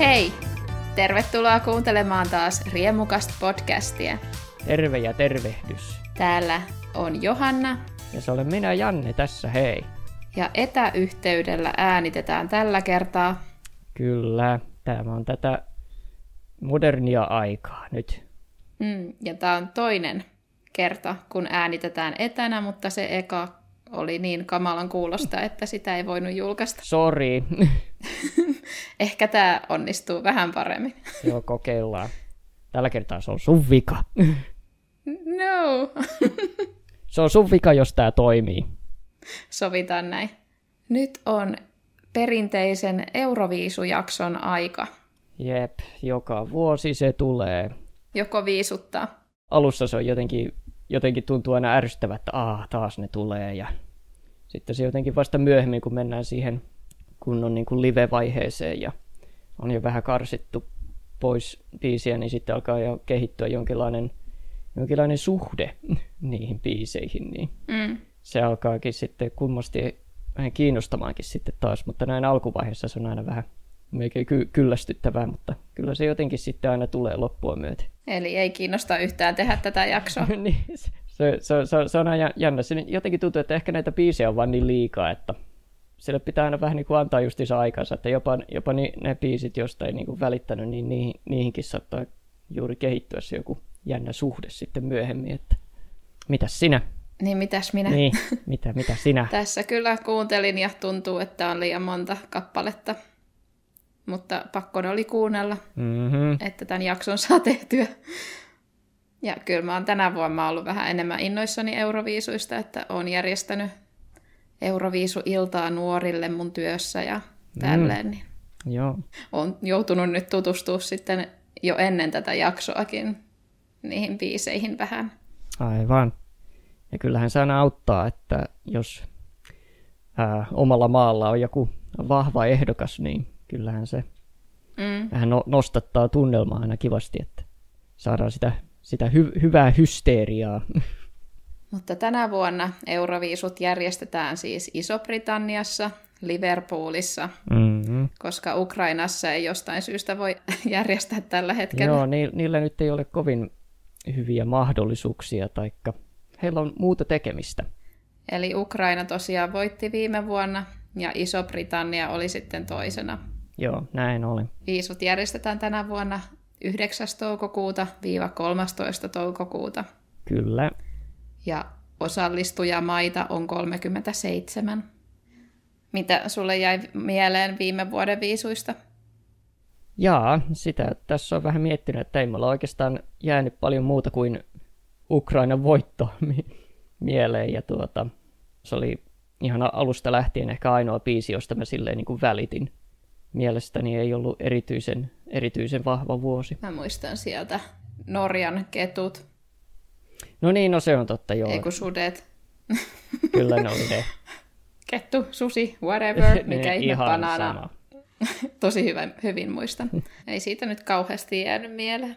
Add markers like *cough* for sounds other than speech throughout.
Hei! Tervetuloa kuuntelemaan taas Riemukasta podcastia. Terve ja tervehdys. Täällä on Johanna. Ja se olen minä Janne tässä, hei. Ja etäyhteydellä äänitetään tällä kertaa. Kyllä, tämä on tätä modernia aikaa nyt. Mm, ja tämä on toinen kerta, kun äänitetään etänä, mutta se eka oli niin kamalan kuulosta, että sitä ei voinut julkaista. Sori. *laughs* *laughs* Ehkä tämä onnistuu vähän paremmin. *laughs* Joo, kokeillaan. Tällä kertaa se on sun vika. No. *laughs* se on sun vika, jos tämä toimii. Sovitaan näin. Nyt on perinteisen Euroviisujakson aika. Jep, joka vuosi se tulee. Joko viisuttaa. Alussa se on jotenkin, jotenkin tuntuu aina ärsyttävää, että aah, taas ne tulee. Ja sitten se jotenkin vasta myöhemmin, kun mennään siihen kunnon niin kuin live-vaiheeseen ja on jo vähän karsittu pois biisiä, niin sitten alkaa jo kehittyä jonkinlainen, jonkinlainen suhde *laughs* niihin biiseihin, niin mm. se alkaakin sitten kummasti vähän kiinnostamaankin sitten taas, mutta näin alkuvaiheessa se on aina vähän melkein ky- kyllästyttävää, mutta kyllä se jotenkin sitten aina tulee loppua myöten. Eli ei kiinnosta yhtään tehdä tätä jaksoa. *laughs* niin, se, se, se, se, on aina jännä. Se jotenkin tuntuu, että ehkä näitä biisejä on vaan niin liikaa, että sille pitää aina vähän niin kuin antaa justiinsa aikansa, että jopa, jopa ni, ne biisit, joista ei niin kuin välittänyt, niin niihin, niihinkin saattaa juuri kehittyä se joku jännä suhde sitten myöhemmin, että mitäs sinä? Niin, mitäs minä? Niin, mitä, mitä sinä? *laughs* Tässä kyllä kuuntelin ja tuntuu, että on liian monta kappaletta, mutta pakko oli kuunnella, mm-hmm. että tämän jakson saa tehtyä. Ja kyllä mä oon tänä vuonna ollut vähän enemmän innoissani Euroviisuista, että oon järjestänyt Euroviisu-iltaa nuorille mun työssä ja tälleen. Mm. Niin Joo. Olen joutunut nyt tutustumaan sitten jo ennen tätä jaksoakin niihin biiseihin vähän. Aivan. Ja kyllähän se aina auttaa, että jos ää, omalla maalla on joku vahva ehdokas, niin kyllähän se mm. vähän no, nostattaa tunnelmaa aina kivasti, että saadaan sitä, sitä hy- hyvää hysteeriaa *laughs* mutta tänä vuonna Euroviisut järjestetään siis Iso-Britanniassa, Liverpoolissa, mm-hmm. koska Ukrainassa ei jostain syystä voi *laughs* järjestää tällä hetkellä. Joo, ni- niillä nyt ei ole kovin hyviä mahdollisuuksia, taikka heillä on muuta tekemistä. Eli Ukraina tosiaan voitti viime vuonna ja Iso-Britannia oli sitten toisena. Joo, näin oli. Viisut järjestetään tänä vuonna 9. toukokuuta 13. toukokuuta. Kyllä ja osallistujamaita on 37. Mitä sulle jäi mieleen viime vuoden viisuista? Jaa, sitä tässä on vähän miettinyt, että ei mulla oikeastaan jäänyt paljon muuta kuin Ukrainan voitto *laughs* mieleen. Ja tuota, se oli ihan alusta lähtien ehkä ainoa biisi, josta mä silleen niin kuin välitin. Mielestäni ei ollut erityisen, erityisen vahva vuosi. Mä muistan sieltä Norjan ketut. No niin, no se on totta, joo. Ei kun sudet. *laughs* Kyllä ne oli ne. Kettu, susi, whatever, *laughs* mikä ihme banana. Sama. *laughs* Tosi hyvä, hyvin muistan. ei siitä nyt kauheasti jäänyt mieleen.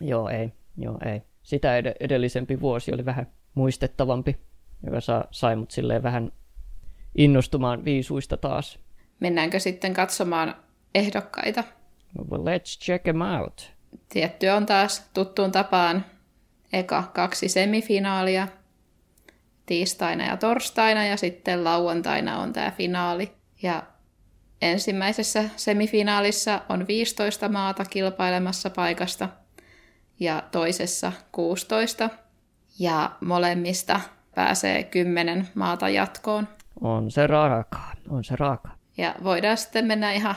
Joo, ei. Joo, ei. Sitä ed- edellisempi vuosi oli vähän muistettavampi, joka sa- sai mut silleen vähän innostumaan viisuista taas. Mennäänkö sitten katsomaan ehdokkaita? Well, let's check them out. Tietty on taas tuttuun tapaan eka kaksi semifinaalia tiistaina ja torstaina ja sitten lauantaina on tämä finaali. Ja ensimmäisessä semifinaalissa on 15 maata kilpailemassa paikasta ja toisessa 16 ja molemmista pääsee 10 maata jatkoon. On se raaka, on se raaka. Ja voidaan sitten mennä ihan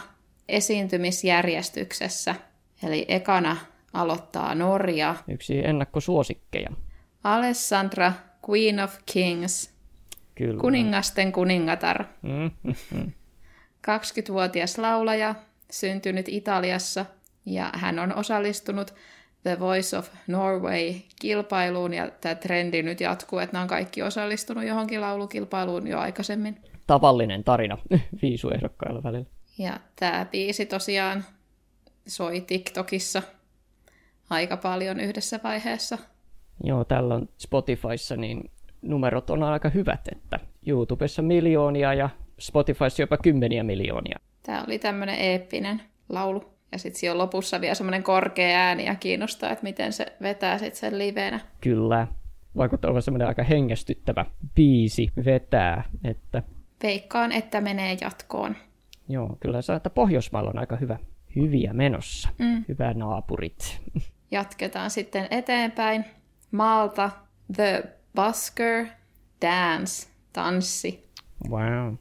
esiintymisjärjestyksessä. Eli ekana aloittaa Norja. Yksi ennakkosuosikkeja. Alessandra, Queen of Kings. Kyllä. Kuningasten kuningatar. Mm-hmm. 20-vuotias laulaja, syntynyt Italiassa ja hän on osallistunut The Voice of Norway-kilpailuun ja tämä trendi nyt jatkuu, että nämä on kaikki osallistunut johonkin laulukilpailuun jo aikaisemmin. Tavallinen tarina *laughs* viisuehdokkailla välillä. Ja tämä biisi tosiaan soi TikTokissa aika paljon yhdessä vaiheessa. Joo, täällä on Spotifyssa niin numerot on aika hyvät, että YouTubessa miljoonia ja Spotifyssa jopa kymmeniä miljoonia. Tämä oli tämmöinen eeppinen laulu. Ja sitten on lopussa vielä semmoinen korkea ääni ja kiinnostaa, että miten se vetää sitten sen livenä. Kyllä. Vaikuttaa olevan semmoinen aika hengästyttävä biisi vetää. Että... Veikkaan, että menee jatkoon. Joo, kyllä se että Pohjoismailla on aika hyvä, hyviä menossa. Mm. Hyvää naapurit. Jatketaan sitten eteenpäin. Maalta The Busker Dance, tanssi. Wow.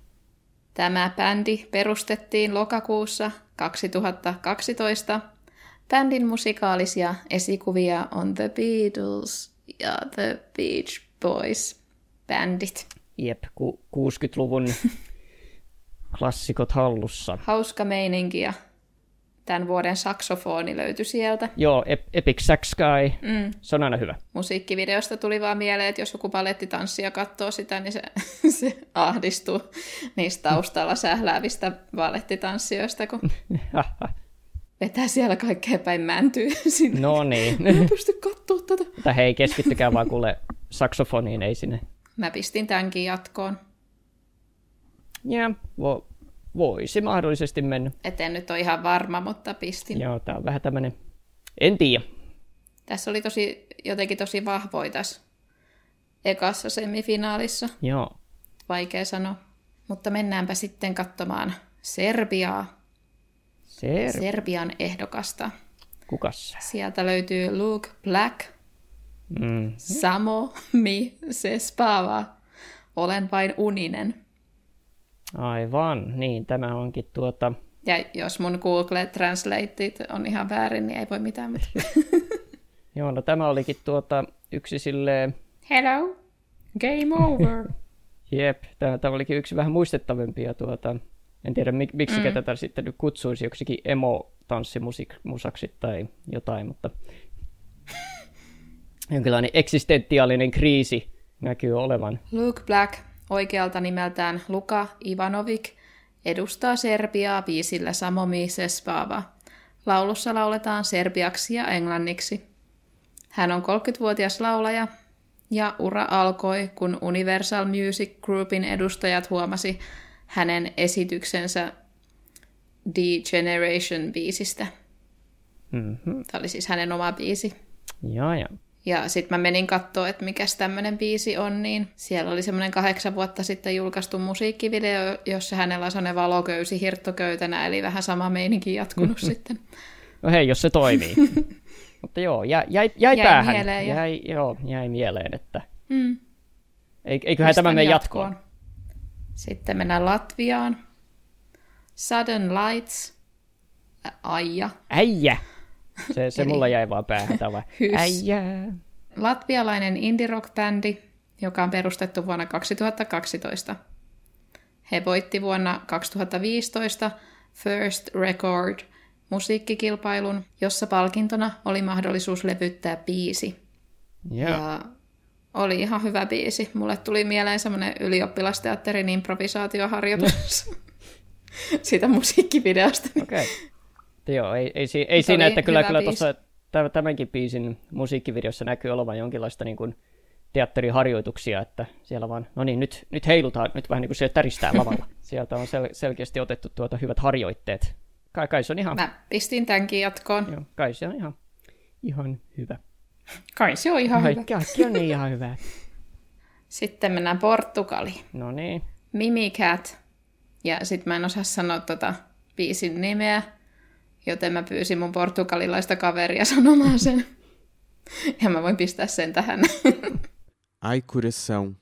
Tämä bändi perustettiin lokakuussa 2012. Bändin musikaalisia esikuvia on The Beatles ja The Beach Boys bändit. Jep, ku- 60-luvun *laughs* klassikot hallussa. Hauska meininkiä tämän vuoden saksofoni löytyi sieltä. Joo, Epic Sax Sky, mm. se on aina hyvä. Musiikkivideosta tuli vaan mieleen, että jos joku palettitanssia katsoo sitä, niin se, *laughs* se ahdistuu niistä taustalla sähläävistä palettitanssijoista, kun *laughs* vetää siellä kaikkea päin mäntyy. *laughs* Sinne. No niin. en pysty katsoa tätä. Mutta hei, keskittykää vaan kuule saksofoniin, ei sinne. Mä pistin tämänkin jatkoon. Joo, yeah, voisi mahdollisesti mennä. Et en nyt ole ihan varma, mutta pistin. Joo, tää on vähän tämmönen, en tiedä. Tässä oli tosi, jotenkin tosi vahvoi tässä ekassa semifinaalissa. Joo. Vaikea sanoa. Mutta mennäänpä sitten katsomaan Serbiaa. Ser- Serbian ehdokasta. Kukas? Sieltä löytyy Luke Black, mm. Samo Mi Sespava, Olen vain uninen. Aivan, niin tämä onkin tuota... Ja jos mun Google Translate on ihan väärin, niin ei voi mitään. Mutta... *laughs* Joo, no tämä olikin tuota yksi sille. Hello, game over. *laughs* Jep, tämä, tämä olikin yksi vähän muistettavimpia tuota... En tiedä, mik, miksi mm. tätä sitten nyt kutsuisi joksikin emo-tanssimusaksi tai jotain, mutta *laughs* jonkinlainen eksistentiaalinen kriisi näkyy olevan. Luke Black oikealta nimeltään Luka Ivanovic, edustaa Serbiaa biisillä Samomi Sespava. Laulussa lauletaan serbiaksi ja englanniksi. Hän on 30-vuotias laulaja ja ura alkoi, kun Universal Music Groupin edustajat huomasi hänen esityksensä D-Generation-biisistä. Mm-hmm. Tämä oli siis hänen oma biisi. Joo, joo. Ja sitten mä menin katsoa, että mikä tämmöinen biisi on, niin siellä oli semmoinen kahdeksan vuotta sitten julkaistu musiikkivideo, jossa hänellä on semmoinen valoköysi hirttoköytänä, eli vähän sama meininki jatkunut *laughs* sitten. No hei, jos se toimii. *laughs* Mutta joo, jäi, jäi, jäi, jäi päähän. Mieleen, ja... jäi, joo, jäi mieleen, että mm. eiköhän tämä mene jatkoon. jatkoon. Sitten mennään Latviaan. Sudden Lights. Aija. Äijä. Se, se mulla jäi vaan päähän tämä. Äijää. Latvialainen indie rock bändi, joka on perustettu vuonna 2012. He voitti vuonna 2015 First Record musiikkikilpailun, jossa palkintona oli mahdollisuus levyttää biisi. Yeah. Ja oli ihan hyvä biisi. Mulle tuli mieleen semmoinen ylioppilasteatterin improvisaatioharjoitus *laughs* siitä musiikkivideosta. Okay. Joo, ei, ei, ei, ei siinä, että kyllä, kyllä tuossa tämänkin biisin musiikkivideossa näkyy olevan jonkinlaista niin kuin teatteriharjoituksia, että siellä vaan, no niin, nyt, nyt heilutaan, nyt vähän niin kuin se täristää lavalla. *laughs* Sieltä on sel- selkeästi otettu tuota hyvät harjoitteet. Kai, kai se on ihan... Mä pistin tämänkin jatkoon. Joo, kai se on ihan, ihan hyvä. Kai se on ihan kai, hyvä. Kaikki on niin ihan hyvä. *laughs* Sitten mennään Portugaliin. No niin. Mimicat. Ja sitten mä en osaa sanoa tota biisin nimeä, joten mä pyysin mun portugalilaista kaveria sanomaan sen. Ja mä voin pistää sen tähän. Ai coração.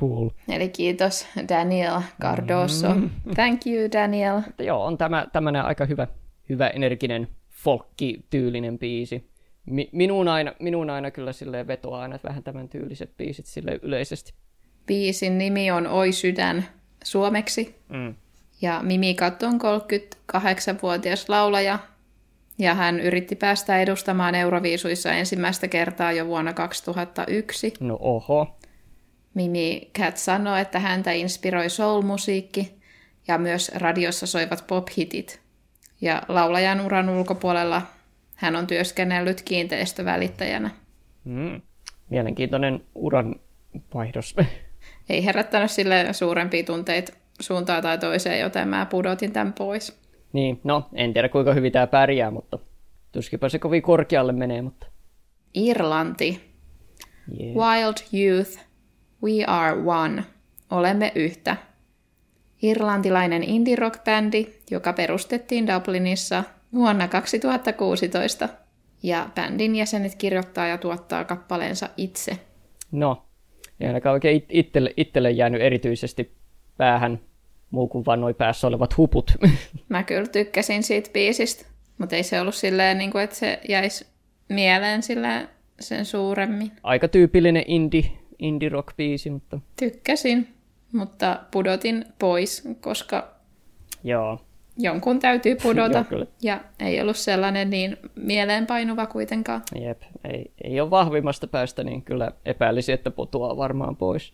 Cool. Eli kiitos Daniel Cardoso. Mm. Thank you Daniel. Mutta joo, on tämä tämmöinen aika hyvä, hyvä energinen folkki-tyylinen biisi. Mi- minun, aina, minun aina kyllä sille vetoaa aina vähän tämän tyyliset biisit sille yleisesti. Biisin nimi on Oi sydän suomeksi. Mm. Ja Mimi Kat on 38-vuotias laulaja, ja hän yritti päästä edustamaan Euroviisuissa ensimmäistä kertaa jo vuonna 2001. No oho. Mimi Cat sanoi, että häntä inspiroi soul-musiikki ja myös radiossa soivat pop-hitit. Ja laulajan uran ulkopuolella hän on työskennellyt kiinteistövälittäjänä. Mm. Mielenkiintoinen uran vaihdos. Ei herättänyt sille suurempia tunteita suuntaan tai toiseen, joten mä pudotin tämän pois. Niin, no, en tiedä kuinka hyvin tämä pärjää, mutta tuskinpä se kovin korkealle menee, mutta... Irlanti. Yeah. Wild Youth. We are one. Olemme yhtä. Irlantilainen indie rock bändi, joka perustettiin Dublinissa vuonna 2016. Ja bändin jäsenet kirjoittaa ja tuottaa kappaleensa itse. No, ei ainakaan oikein itselle, itselle jäänyt erityisesti päähän muu kuin vaan noi päässä olevat huput. *laughs* Mä kyllä tykkäsin siitä biisistä, mutta ei se ollut silleen, niin kuin, että se jäisi mieleen sillä sen suuremmin. Aika tyypillinen indie, indie rock biisi, mutta... Tykkäsin, mutta pudotin pois, koska Joo. jonkun täytyy *laughs* pudota. Joo, ja ei ollut sellainen niin mieleenpainuva kuitenkaan. Jep, ei, ei ole vahvimmasta päästä, niin kyllä epäilisi, että putoaa varmaan pois.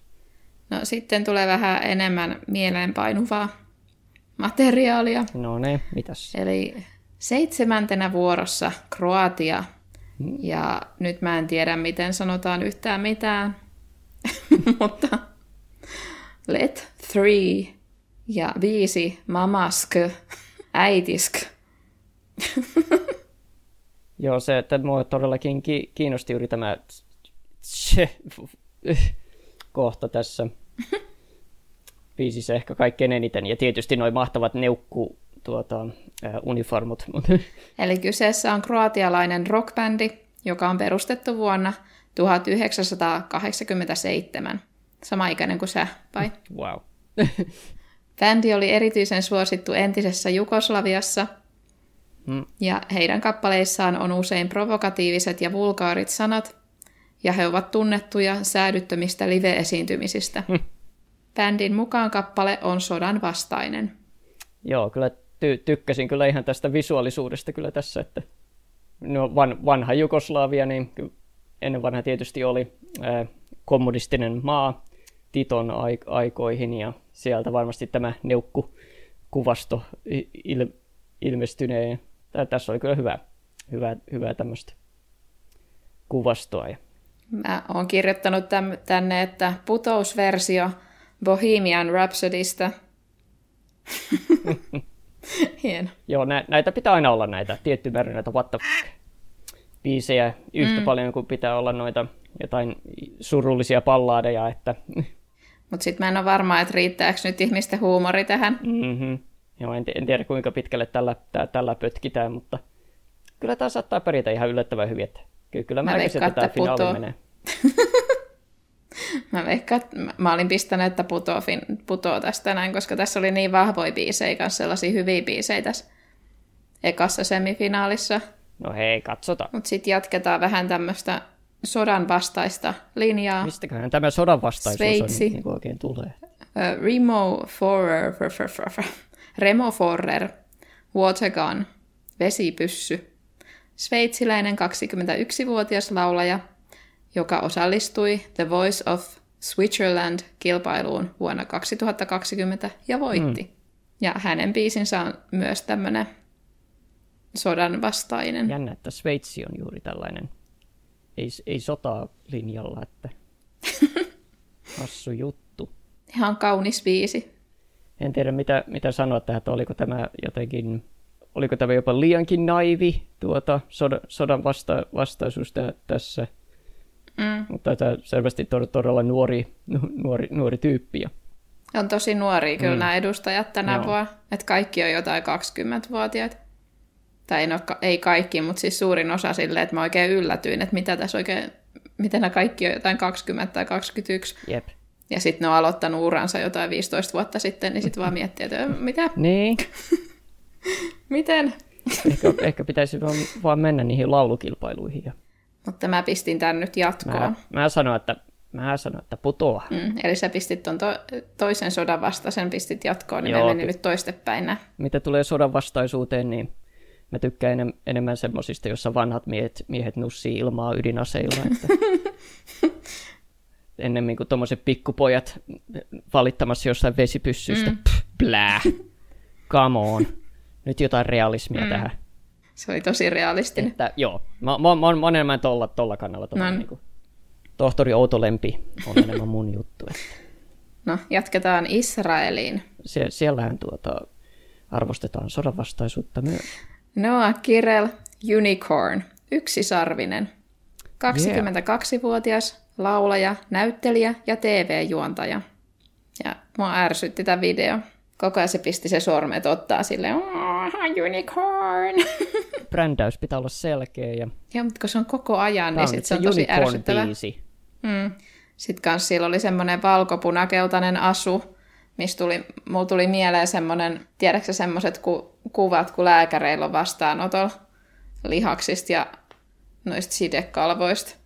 No sitten tulee vähän enemmän mieleenpainuvaa materiaalia. No ne, mitäs? Eli seitsemäntenä vuorossa Kroatia. Hmm. Ja nyt mä en tiedä, miten sanotaan yhtään mitään. *laughs* Mutta let three ja viisi mamask, äitisk. Joo, se, että mua todellakin kiinnosti juuri tämä kohta tässä *laughs* biisissä ehkä kaikkein eniten. Ja tietysti noin mahtavat neukku tuota, äh, uniformut. *laughs* Eli kyseessä on kroatialainen rockbändi, joka on perustettu vuonna 1987. Sama ikäinen kuin sä, vai? *laughs* Wow. Bändi oli erityisen suosittu entisessä Jugoslaviassa, hmm. ja heidän kappaleissaan on usein provokatiiviset ja vulgaarit sanat, ja he ovat tunnettuja säädyttömistä live-esiintymisistä. Hmm. Bändin mukaan kappale on sodan vastainen. Joo, kyllä ty- tykkäsin kyllä ihan tästä visuaalisuudesta kyllä tässä, että no, van- vanha Jugoslavia, niin ennen vanha tietysti oli ää, kommunistinen maa Titon aikoihin ja sieltä varmasti tämä neukku-kuvasto il- ilmestyneen. Tässä oli kyllä hyvä, hyvä, hyvä tämmöistä kuvastoa. Ja... Mä oon kirjoittanut tänne, että putousversio Bohemian Rhapsodysta. *laughs* Hieno. Joo, nä- näitä pitää aina olla näitä tietty määrä näitä what the biisejä yhtä mm. paljon kuin pitää olla noita jotain surullisia pallaadeja, että... Mutta sitten mä en ole varma, että riittääkö nyt ihmisten huumori tähän. Mm-hmm. Joo, en, en tiedä kuinka pitkälle tällä, tää, tällä pötkitään, mutta kyllä tämä saattaa pärjätä ihan yllättävän hyvin, että kyllä, kyllä mä, mä veikkaan, että tämä finaali menee. *laughs* mä veikkaan, että mä olin pistänyt, että putoo, fin, putoo tästä näin, koska tässä oli niin vahvoja biisejä kanssa, sellaisia hyviä biisejä tässä ekassa semifinaalissa. No hei, katsotaan. Mutta sitten jatketaan vähän tämmöistä sodan vastaista linjaa. Mistäköhän tämä sodan vastaisuus on, niin oikein tulee? Uh, Remo Forer, Remo Forer, Watergun, vesipyssy. Sveitsiläinen 21-vuotias laulaja, joka osallistui The Voice of Switzerland-kilpailuun vuonna 2020 ja voitti. Mm. Ja hänen biisinsä on myös tämmöinen sodan vastainen. Jännä, että Sveitsi on juuri tällainen, ei, ei sotaa linjalla, että *laughs* hassu juttu. Ihan kaunis biisi. En tiedä, mitä, mitä sanoa tähän, että oliko tämä jotenkin, oliko tämä jopa liiankin naivi tuota, sodan, sodan vasta, vastaisuus tässä. Mm. Mutta tämä selvästi todella nuori, nuori, nuori tyyppi. On tosi nuori kyllä mm. nämä edustajat tänä Joo. vuonna, että kaikki on jotain 20-vuotiaita tai no, ei kaikki, mutta siis suurin osa silleen, että mä oikein yllätyin, että mitä tässä oikein, miten nämä kaikki on jotain 20 tai 21. Jep. Ja sitten ne on aloittanut uransa jotain 15 vuotta sitten, niin sitten vaan miettii, että mitä? Niin. *laughs* miten? ehkä, ehkä pitäisi vaan, vaan mennä niihin laulukilpailuihin. Ja... Mutta mä pistin tämän nyt jatkoon. Mä, mä sanoin, että Mä sanoin, että putoaa. Mm, eli sä pistit ton to- toisen sodan vastaisen, pistit jatkoon, niin Joo, me meni nyt toistepäin. Mitä tulee sodan vastaisuuteen, niin Mä tykkään enem, enemmän semmoisista, jossa vanhat miehet, miehet nussii ilmaa ydinaseilla. Että *laughs* ennemmin kuin tuommoiset pikkupojat valittamassa jossain vesipyssystä. Mm. Pff, blää. Come on. Nyt jotain realismia mm. tähän. Se oli tosi realistinen. Että, joo, mä, mä, mä, mä olen enemmän tolla, tolla kannalla. Tolla, niin kuin, tohtori Outolempi on enemmän mun juttu. Että. No, jatketaan Israeliin. Sie, siellähän tuota, Arvostetaan sodan vastaisuutta myös. Noah Kirel, Unicorn, yksisarvinen. 22-vuotias, laulaja, näyttelijä ja TV-juontaja. Ja mua ärsytti tämä video. Koko ajan se pisti se sormet ottaa silleen, unicorn. *laughs* Brändäys pitää olla selkeä. Ja... Joo, mutta kun se on koko ajan, niin sit se on tosi ärsyttävä. Mm. Sitten kanssa siellä oli semmoinen valkopunakeltainen asu, mistä tuli, mulla tuli mieleen semmoinen, tiedätkö semmoiset ku, kuvat, kun lääkäreillä on vastaanotolla lihaksista ja noista sidekalvoista.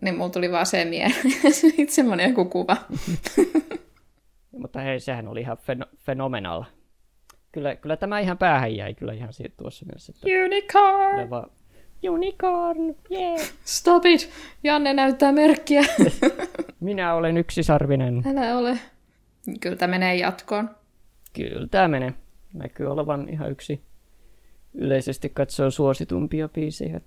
Niin mulla tuli vaan se mieleen, *laughs* semmoinen joku kuva. *laughs* Mutta hei, sehän oli ihan fen- fenomenal. Kyllä, kyllä tämä ihan päähän jäi kyllä ihan siitä tuossa mielessä. Että Unicorn! Vaan, Unicorn, yeah! Stop it! Janne näyttää merkkiä. *laughs* Minä olen yksisarvinen. Älä ole. Kyllä tämä menee jatkoon. Kyllä tämä menee. Näkyy olevan ihan yksi yleisesti katsoa suositumpia biisejä.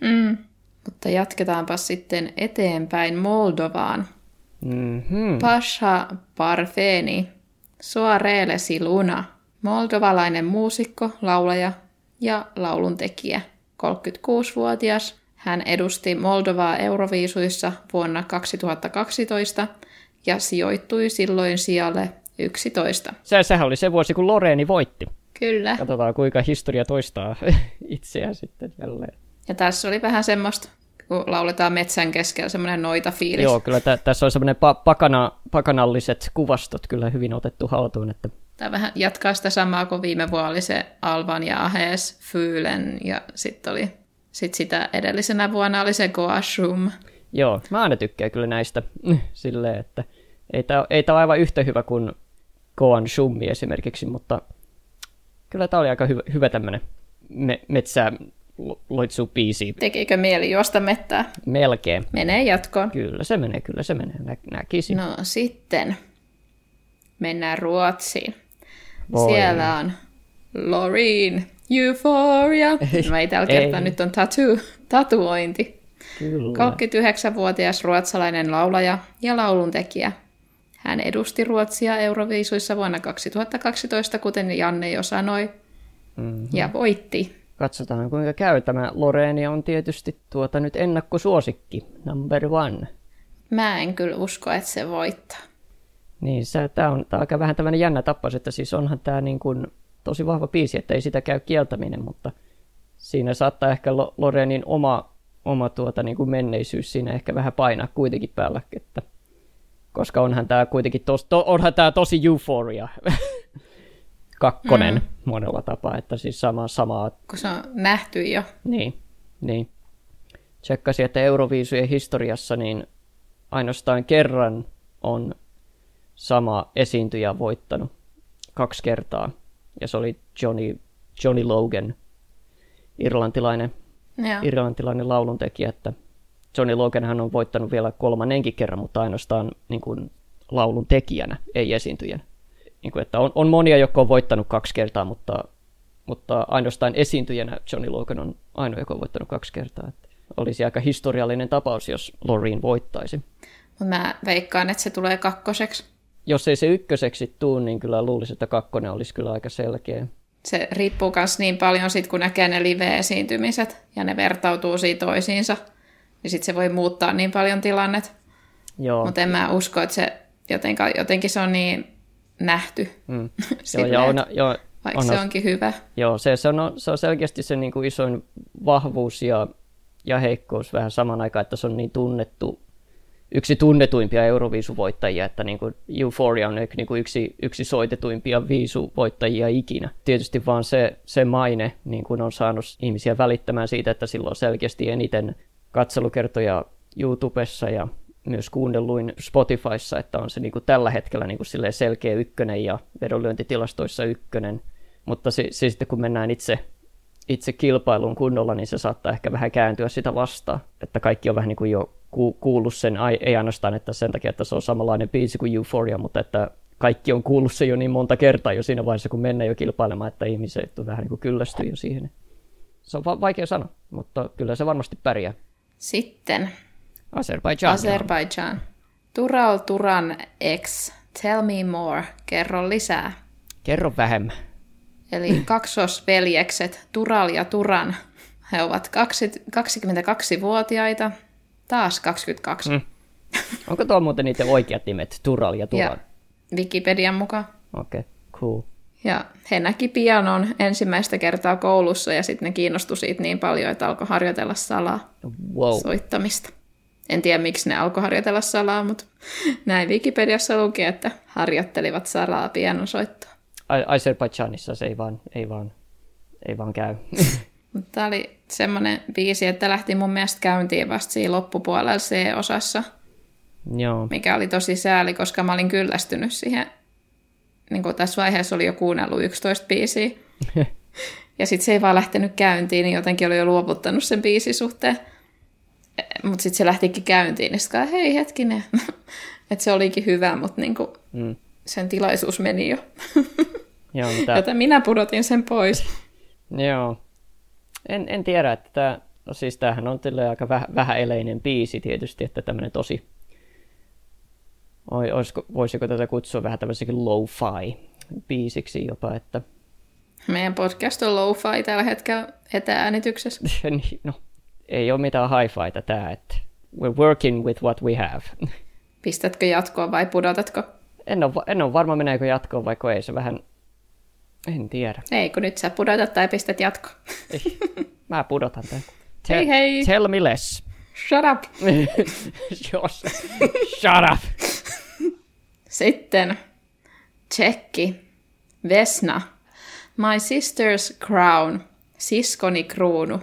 Mm. Mutta jatketaanpa sitten eteenpäin Moldovaan. Mm-hmm. Pasha Parfeni, Soarele Siluna, moldovalainen muusikko, laulaja ja lauluntekijä. 36-vuotias. Hän edusti Moldovaa Euroviisuissa vuonna 2012 ja sijoittui silloin sijalle 11. Se, sehän oli se vuosi, kun Loreeni voitti. Kyllä. Katsotaan, kuinka historia toistaa *laughs* itseään sitten jälleen. Ja tässä oli vähän semmoista, kun lauletaan metsän keskellä, semmoinen noita fiilis. Joo, kyllä t- tässä on semmoinen pa- pakana, pakanalliset kuvastot kyllä hyvin otettu haltuun. Että... Tämä vähän jatkaa sitä samaa kuin viime vuonna oli se Alvan ja Ahes, Fyylen ja sitten oli sit sitä edellisenä vuonna oli se Goashum. Joo, mä aina tykkään kyllä näistä *laughs* silleen, että ei tämä ei ole aivan yhtä hyvä kuin Goan Shummi esimerkiksi, mutta kyllä tämä oli aika hyvä, hyvä tämmöinen me, metsää loitsu biisi. Tekikö mieli juosta mettää? Melkein. Menee jatkoon. Kyllä se menee, kyllä se menee, Nä, näkisin. No sitten mennään Ruotsiin. Voi. Siellä on Loreen, Euphoria. Mä ei tällä kertaa nyt on tattoo, tatuointi. Kyllä. 29-vuotias ruotsalainen laulaja ja lauluntekijä. Hän edusti Ruotsia Euroviisuissa vuonna 2012, kuten Janne jo sanoi, mm-hmm. ja voitti. Katsotaan kuinka käy. Tämä Loreeni on tietysti tuota nyt ennakkosuosikki, number one. Mä en kyllä usko, että se voittaa. Niin, tämä on, tää on aika vähän tämmöinen jännä tapaus, että siis onhan tämä niin kuin tosi vahva biisi, että ei sitä käy kieltäminen, mutta siinä saattaa ehkä Loreenin oma, oma tuota, niin kuin menneisyys siinä ehkä vähän painaa kuitenkin päällä, että koska onhan tämä kuitenkin tos, to, onhan tää tosi euphoria *laughs* kakkonen mm. monella tapaa, että siis sama, samaa. Kun se on nähty jo. Niin, niin. Tsekkasin, että Euroviisujen historiassa niin ainoastaan kerran on sama esiintyjä voittanut kaksi kertaa. Ja se oli Johnny, Johnny Logan, irlantilainen, ja. irlantilainen lauluntekijä, että Johnny Loganhan on voittanut vielä kolmannenkin kerran, mutta ainoastaan niin kuin, laulun tekijänä, ei esiintyjänä. Niin kuin, että on, on monia, jotka on voittanut kaksi kertaa, mutta, mutta ainoastaan esiintyjänä Johnny Logan on ainoa, joka on voittanut kaksi kertaa. Että olisi aika historiallinen tapaus, jos Loreen voittaisi. Mä veikkaan, että se tulee kakkoseksi. Jos ei se ykköseksi tuu, niin kyllä luulisin, että kakkonen olisi kyllä aika selkeä. Se riippuu myös niin paljon sit, kun näkee ne live-esiintymiset ja ne vertautuu siitä toisiinsa, niin sitten se voi muuttaa niin paljon tilannet. Mutta en mä usko, että se jotenkin, jotenkin se on niin nähty. Mm. *laughs* joo, ja on, joo, vaikka on, se onkin hyvä. Joo, se, se, on, se on selkeästi se niin kuin isoin vahvuus ja, ja heikkous vähän saman aikaan, että se on niin tunnettu, yksi tunnetuimpia Euroviisuvoittajia, että niin kuin Euphoria on niin kuin yksi, yksi soitetuimpia viisuvoittajia ikinä. Tietysti vaan se, se maine niin kuin on saanut ihmisiä välittämään siitä, että silloin on selkeästi eniten katselukertoja YouTubessa ja myös kuunnelluin Spotifyssa, että on se niin kuin tällä hetkellä niin kuin selkeä ykkönen ja vedonlyöntitilastoissa ykkönen. Mutta se, se sitten kun mennään itse, itse kilpailuun kunnolla, niin se saattaa ehkä vähän kääntyä sitä vastaan. Että kaikki on vähän niin kuin jo kuullut sen, ei ainoastaan että sen takia, että se on samanlainen biisi kuin Euphoria, mutta että kaikki on kuullut se jo niin monta kertaa jo siinä vaiheessa, kun mennään jo kilpailemaan, että ihmiset on vähän niin kuin kyllästyy jo siihen. Se on va- vaikea sanoa, mutta kyllä se varmasti pärjää. Sitten Azerbaijan. Azerbaijan. Tural Turan ex. Tell me more. Kerro lisää. Kerro vähemmän. Eli kaksosveljekset Tural ja Turan. He ovat 22-vuotiaita, taas 22. Mm. Onko tuo muuten niiden oikeat nimet, Tural ja Turan? Ja Wikipedian mukaan. Okei, okay, cool. Ja he näki pianon ensimmäistä kertaa koulussa ja sitten ne kiinnostui siitä niin paljon, että alkoi harjoitella salaa wow. soittamista. En tiedä, miksi ne alkoi harjoitella salaa, mutta näin Wikipediassa luki, että harjoittelivat salaa pianosoittoa. Azerbaidžanissa se ei vaan, ei vaan, ei vaan käy. *laughs* Tämä oli semmoinen biisi, että lähti mun mielestä käyntiin vasta siinä loppupuolella C-osassa. Joo. Mikä oli tosi sääli, koska mä olin kyllästynyt siihen. Niin kuin tässä vaiheessa oli jo kuunnellut 11 biisiä. *laughs* ja sitten se ei vaan lähtenyt käyntiin, niin jotenkin oli jo luovuttanut sen biisin suhteen. Mutta sitten se lähtikin käyntiin, niin sitten hei hetkinen. *laughs* että se olikin hyvä, mutta niinku mm. sen tilaisuus meni jo. *laughs* Joo, mitä... Joten minä pudotin sen pois. Joo. En, en tiedä, että tämä, no siis tämähän on aika väh, vähäeleinen biisi tietysti, että tämmöinen tosi, olisiko, voisiko tätä kutsua vähän tämmöisekin lo-fi biisiksi jopa, että... Meidän podcast on lo-fi tällä hetkellä etäänityksessä. *laughs* Niin, no, ei ole mitään hi-fita tämä, että we're working with what we have. *laughs* Pistätkö jatkoa vai pudotatko? En ole, en ole varma, meneekö jatkoon vai ei. Se vähän, en tiedä. Ei, kun nyt sä pudotat tai pistät jatkoon. Ei, mä pudotan tämän. Te- *laughs* hei hei! Tell me less. Shut up! *laughs* Jos. Shut up! Sitten Tsekki. Vesna. My sister's crown. Siskoni kruunu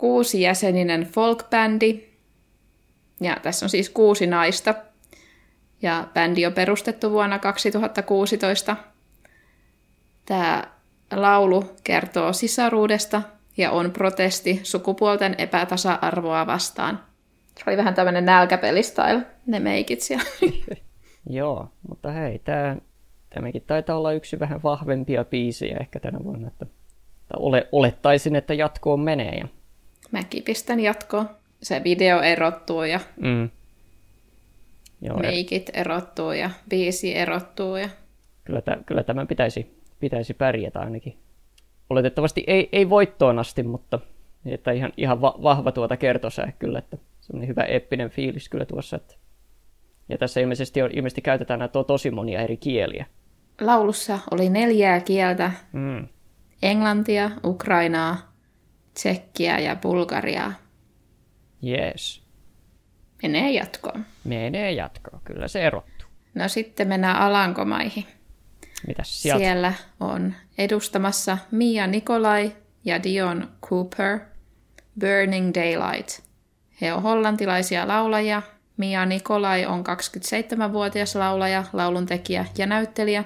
kuusijäseninen folkbändi. Ja tässä on siis kuusi naista. Ja bändi on perustettu vuonna 2016. Tämä laulu kertoo sisaruudesta ja on protesti sukupuolten epätasa-arvoa vastaan. Se oli vähän tämmöinen nälkäpelistyle, ne meikit siellä. *laughs* Joo, mutta hei, tämä, tämäkin taitaa olla yksi vähän vahvempia biisejä ehkä tänä vuonna, että ole, olettaisin, että jatkoon menee. Ja mäkin pistän jatkoon. Se video erottuu ja mm. Joo, meikit erottuu ja biisi erottuu. Ja... Kyllä, t- kyllä tämän pitäisi, pitäisi pärjätä ainakin. Oletettavasti ei, ei voittoon asti, mutta että ihan, ihan va- vahva tuota kertosää kyllä, että semmoinen hyvä eppinen fiilis kyllä tuossa. Että... Ja tässä ilmeisesti, on, ilmeisesti käytetään näitä to- tosi monia eri kieliä. Laulussa oli neljää kieltä. Mm. Englantia, Ukrainaa, Tsekkiä ja Bulgariaa. Yes. Menee jatkoon. Menee jatkoon, kyllä se erottuu. No sitten mennään Alankomaihin. Mitäs sieltä? Siellä on edustamassa Mia Nikolai ja Dion Cooper Burning Daylight. He on hollantilaisia laulajia. Mia Nikolai on 27-vuotias laulaja, lauluntekijä ja näyttelijä.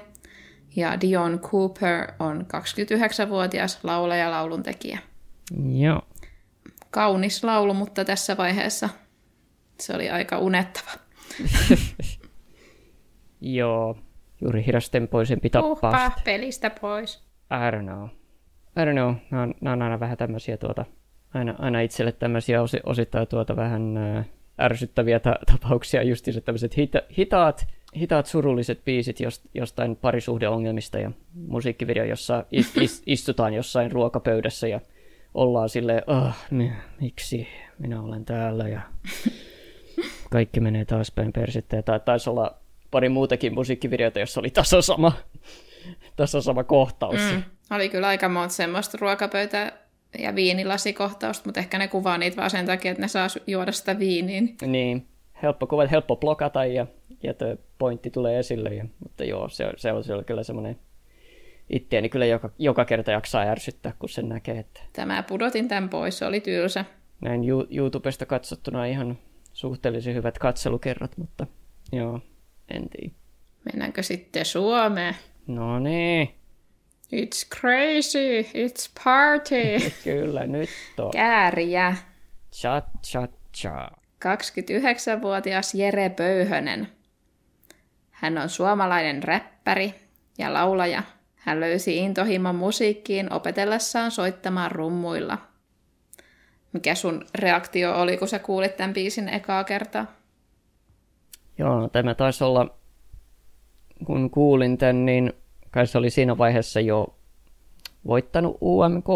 Ja Dion Cooper on 29-vuotias laulaja, lauluntekijä. Joo. Kaunis laulu, mutta tässä vaiheessa se oli aika unettava. *laughs* Joo, juuri hidastempoisempi tappaa. Uhpa, pelistä pois. I don't know. I don't know. Nämä on, nämä on aina vähän tämmöisiä tuota, aina, aina itselle tämmöisiä osi, osittain tuota vähän äh, ärsyttäviä ta- tapauksia, just tämmöiset hita, hitaat, hitaat surulliset biisit jost, jostain parisuhdeongelmista ja musiikkivideo, jossa is, is, istutaan jossain ruokapöydässä ja ollaan silleen, oh, miksi minä olen täällä ja *laughs* kaikki menee taas päin persettä. Tai taisi olla pari muutakin musiikkivideota, jossa oli taso sama, taso sama kohtaus. Mm. Oli kyllä aika monta semmoista ruokapöytä ja viinilasikohtausta, mutta ehkä ne kuvaa niitä vaan sen takia, että ne saa juoda sitä viiniin. Niin, helppo kuva, helppo blokata ja, ja pointti tulee esille. Ja, mutta joo, se, se on, se on kyllä semmoinen itteeni kyllä joka, joka kerta jaksaa ärsyttää, kun sen näkee. Että... Tämä pudotin tämän pois, se oli tylsä. Näin YouTubesta katsottuna ihan suhteellisen hyvät katselukerrat, mutta joo, en tiedä. Mennäänkö sitten Suomeen? No niin. It's crazy, it's party. *laughs* Kyllä, nyt on. Kääriä. Cha cha cha. 29-vuotias Jere Pöyhönen. Hän on suomalainen räppäri ja laulaja hän löysi intohimon musiikkiin opetellessaan soittamaan rummuilla. Mikä sun reaktio oli, kun sä kuulit tämän biisin ekaa kertaa? Joo, no tämä taisi olla, kun kuulin tämän, niin kai se oli siinä vaiheessa jo voittanut UMK,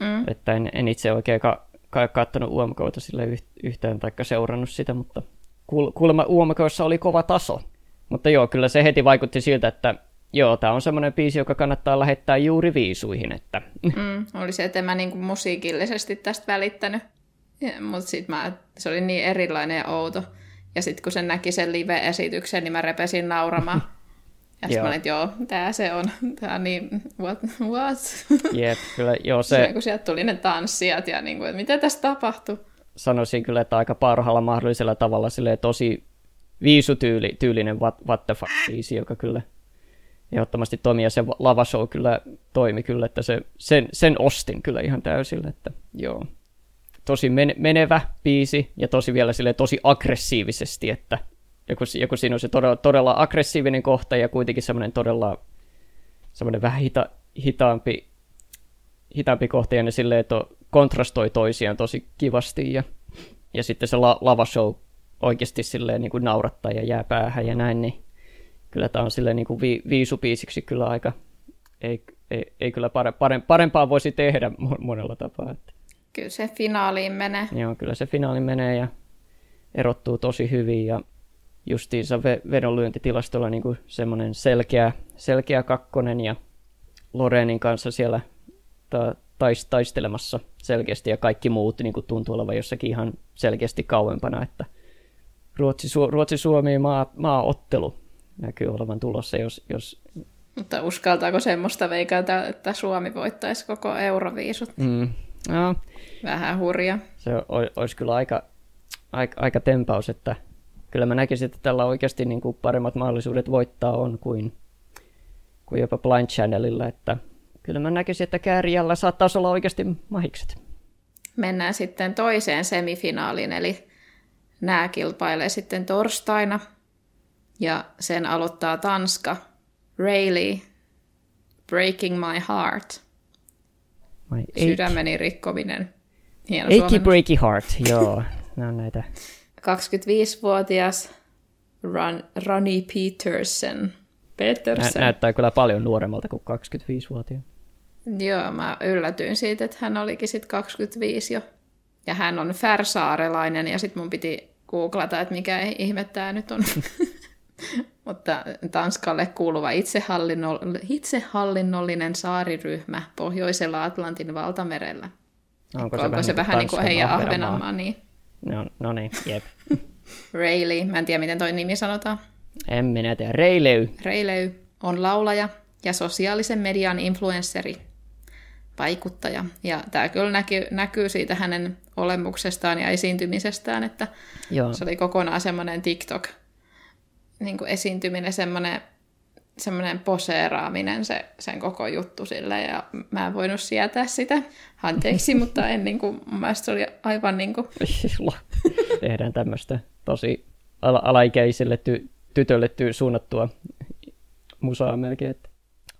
mm. että en, en itse oikein ka, ka, katsonut UMKta sille yhtään taikka seurannut sitä, mutta kuulemma UMKssa oli kova taso. Mutta joo, kyllä se heti vaikutti siltä, että joo, tämä on semmoinen biisi, joka kannattaa lähettää juuri viisuihin. Että. Mm, oli se, että en mä niinku musiikillisesti tästä välittänyt, mutta sitten se oli niin erilainen ja outo. Ja sitten kun sen näki sen live-esityksen, niin mä repesin nauramaan. Ja sitten mä olin, että joo, tää se on. Tää on niin, what? what? Jep, kyllä, joo se... kun sieltä tuli ne tanssijat ja niin kuin, että mitä tässä tapahtui? Sanoisin kyllä, että aika parhaalla mahdollisella tavalla silleen tosi viisutyylinen what, what the fuck biisi, joka kyllä ehdottomasti toimii, ja se lavashow kyllä toimi kyllä, että se, sen, sen ostin kyllä ihan täysillä, että joo. Tosi menevä biisi, ja tosi vielä sille tosi aggressiivisesti, että joku, joku siinä on se todella, todella aggressiivinen kohta, ja kuitenkin semmoinen todella semmoinen vähän hita, hitaampi, hitaampi kohta, ja ne silleen, että kontrastoi toisiaan tosi kivasti, ja, ja sitten se la, lavashow oikeasti silleen niin kuin naurattaa ja jää päähän ja näin, niin kyllä tämä on silleen niin kuin vi, viisupiisiksi kyllä aika, ei, ei, ei kyllä pare, pare, parempaa voisi tehdä monella tapaa. Että. Kyllä se finaaliin menee. Joo, kyllä se finaaliin menee ja erottuu tosi hyvin ja justiinsa vedonlyöntitilastolla niin kuin semmoinen selkeä, selkeä kakkonen ja Lorenin kanssa siellä ta, tais, taistelemassa selkeästi ja kaikki muut niin kuin tuntuu olevan jossakin ihan selkeästi kauempana, että Ruotsi, Ruotsi Suomi maa, maaottelu näkyy olevan tulossa, jos, jos... Mutta uskaltaako semmoista veikata, että Suomi voittaisi koko Euroviisut? Mm, no, Vähän hurja. Se olisi kyllä aika, aika, aika tempaus, että kyllä mä näkisin, että tällä oikeasti niin kuin paremmat mahdollisuudet voittaa on kuin, kuin jopa Blind Channelilla, että kyllä mä näkisin, että Kääriällä saattaa olla oikeasti mahikset. Mennään sitten toiseen semifinaaliin, eli nämä kilpailee sitten torstaina ja sen aloittaa Tanska. Rayleigh, Breaking My Heart. My Sydämeni rikkominen. Hieno Achy Breaky Heart, joo. *laughs* Nämä on näitä. 25-vuotias Ron, Ronnie Peterson. Peterson. Nä, näyttää kyllä paljon nuoremmalta kuin 25-vuotias. Joo, mä yllätyin siitä, että hän olikin sitten 25 jo. Ja hän on färsaarelainen ja sitten mun piti googlata, että mikä ihme tämä nyt on. *laughs* *laughs* Mutta Tanskalle kuuluva itsehallinnollinen saariryhmä pohjoisella Atlantin valtamerellä. Onko se, Onko vähän, se vähän niin kuin heidän Ahvenanmaa? Niin. No, no niin, jep. *laughs* Rayleigh, mä en tiedä miten toi nimi sanotaan. En minä tiedä, Reiley. Reiley on laulaja ja sosiaalisen median influensseri, vaikuttaja. Ja tämä kyllä näkyy, näkyy siitä hänen olemuksestaan ja esiintymisestään, että Joo. se oli kokonaan semmoinen TikTok niin kuin esiintyminen, semmoinen, semmoinen poseeraaminen, se, sen koko juttu sille, ja mä en voinut sietää sitä. Anteeksi, *laughs* mutta en niin kuin, mun mielestä se oli aivan niin kuin... Tehdään tämmöistä tosi ala- alaikäiselle ty- tytölle ty- suunnattua musaa melkein, että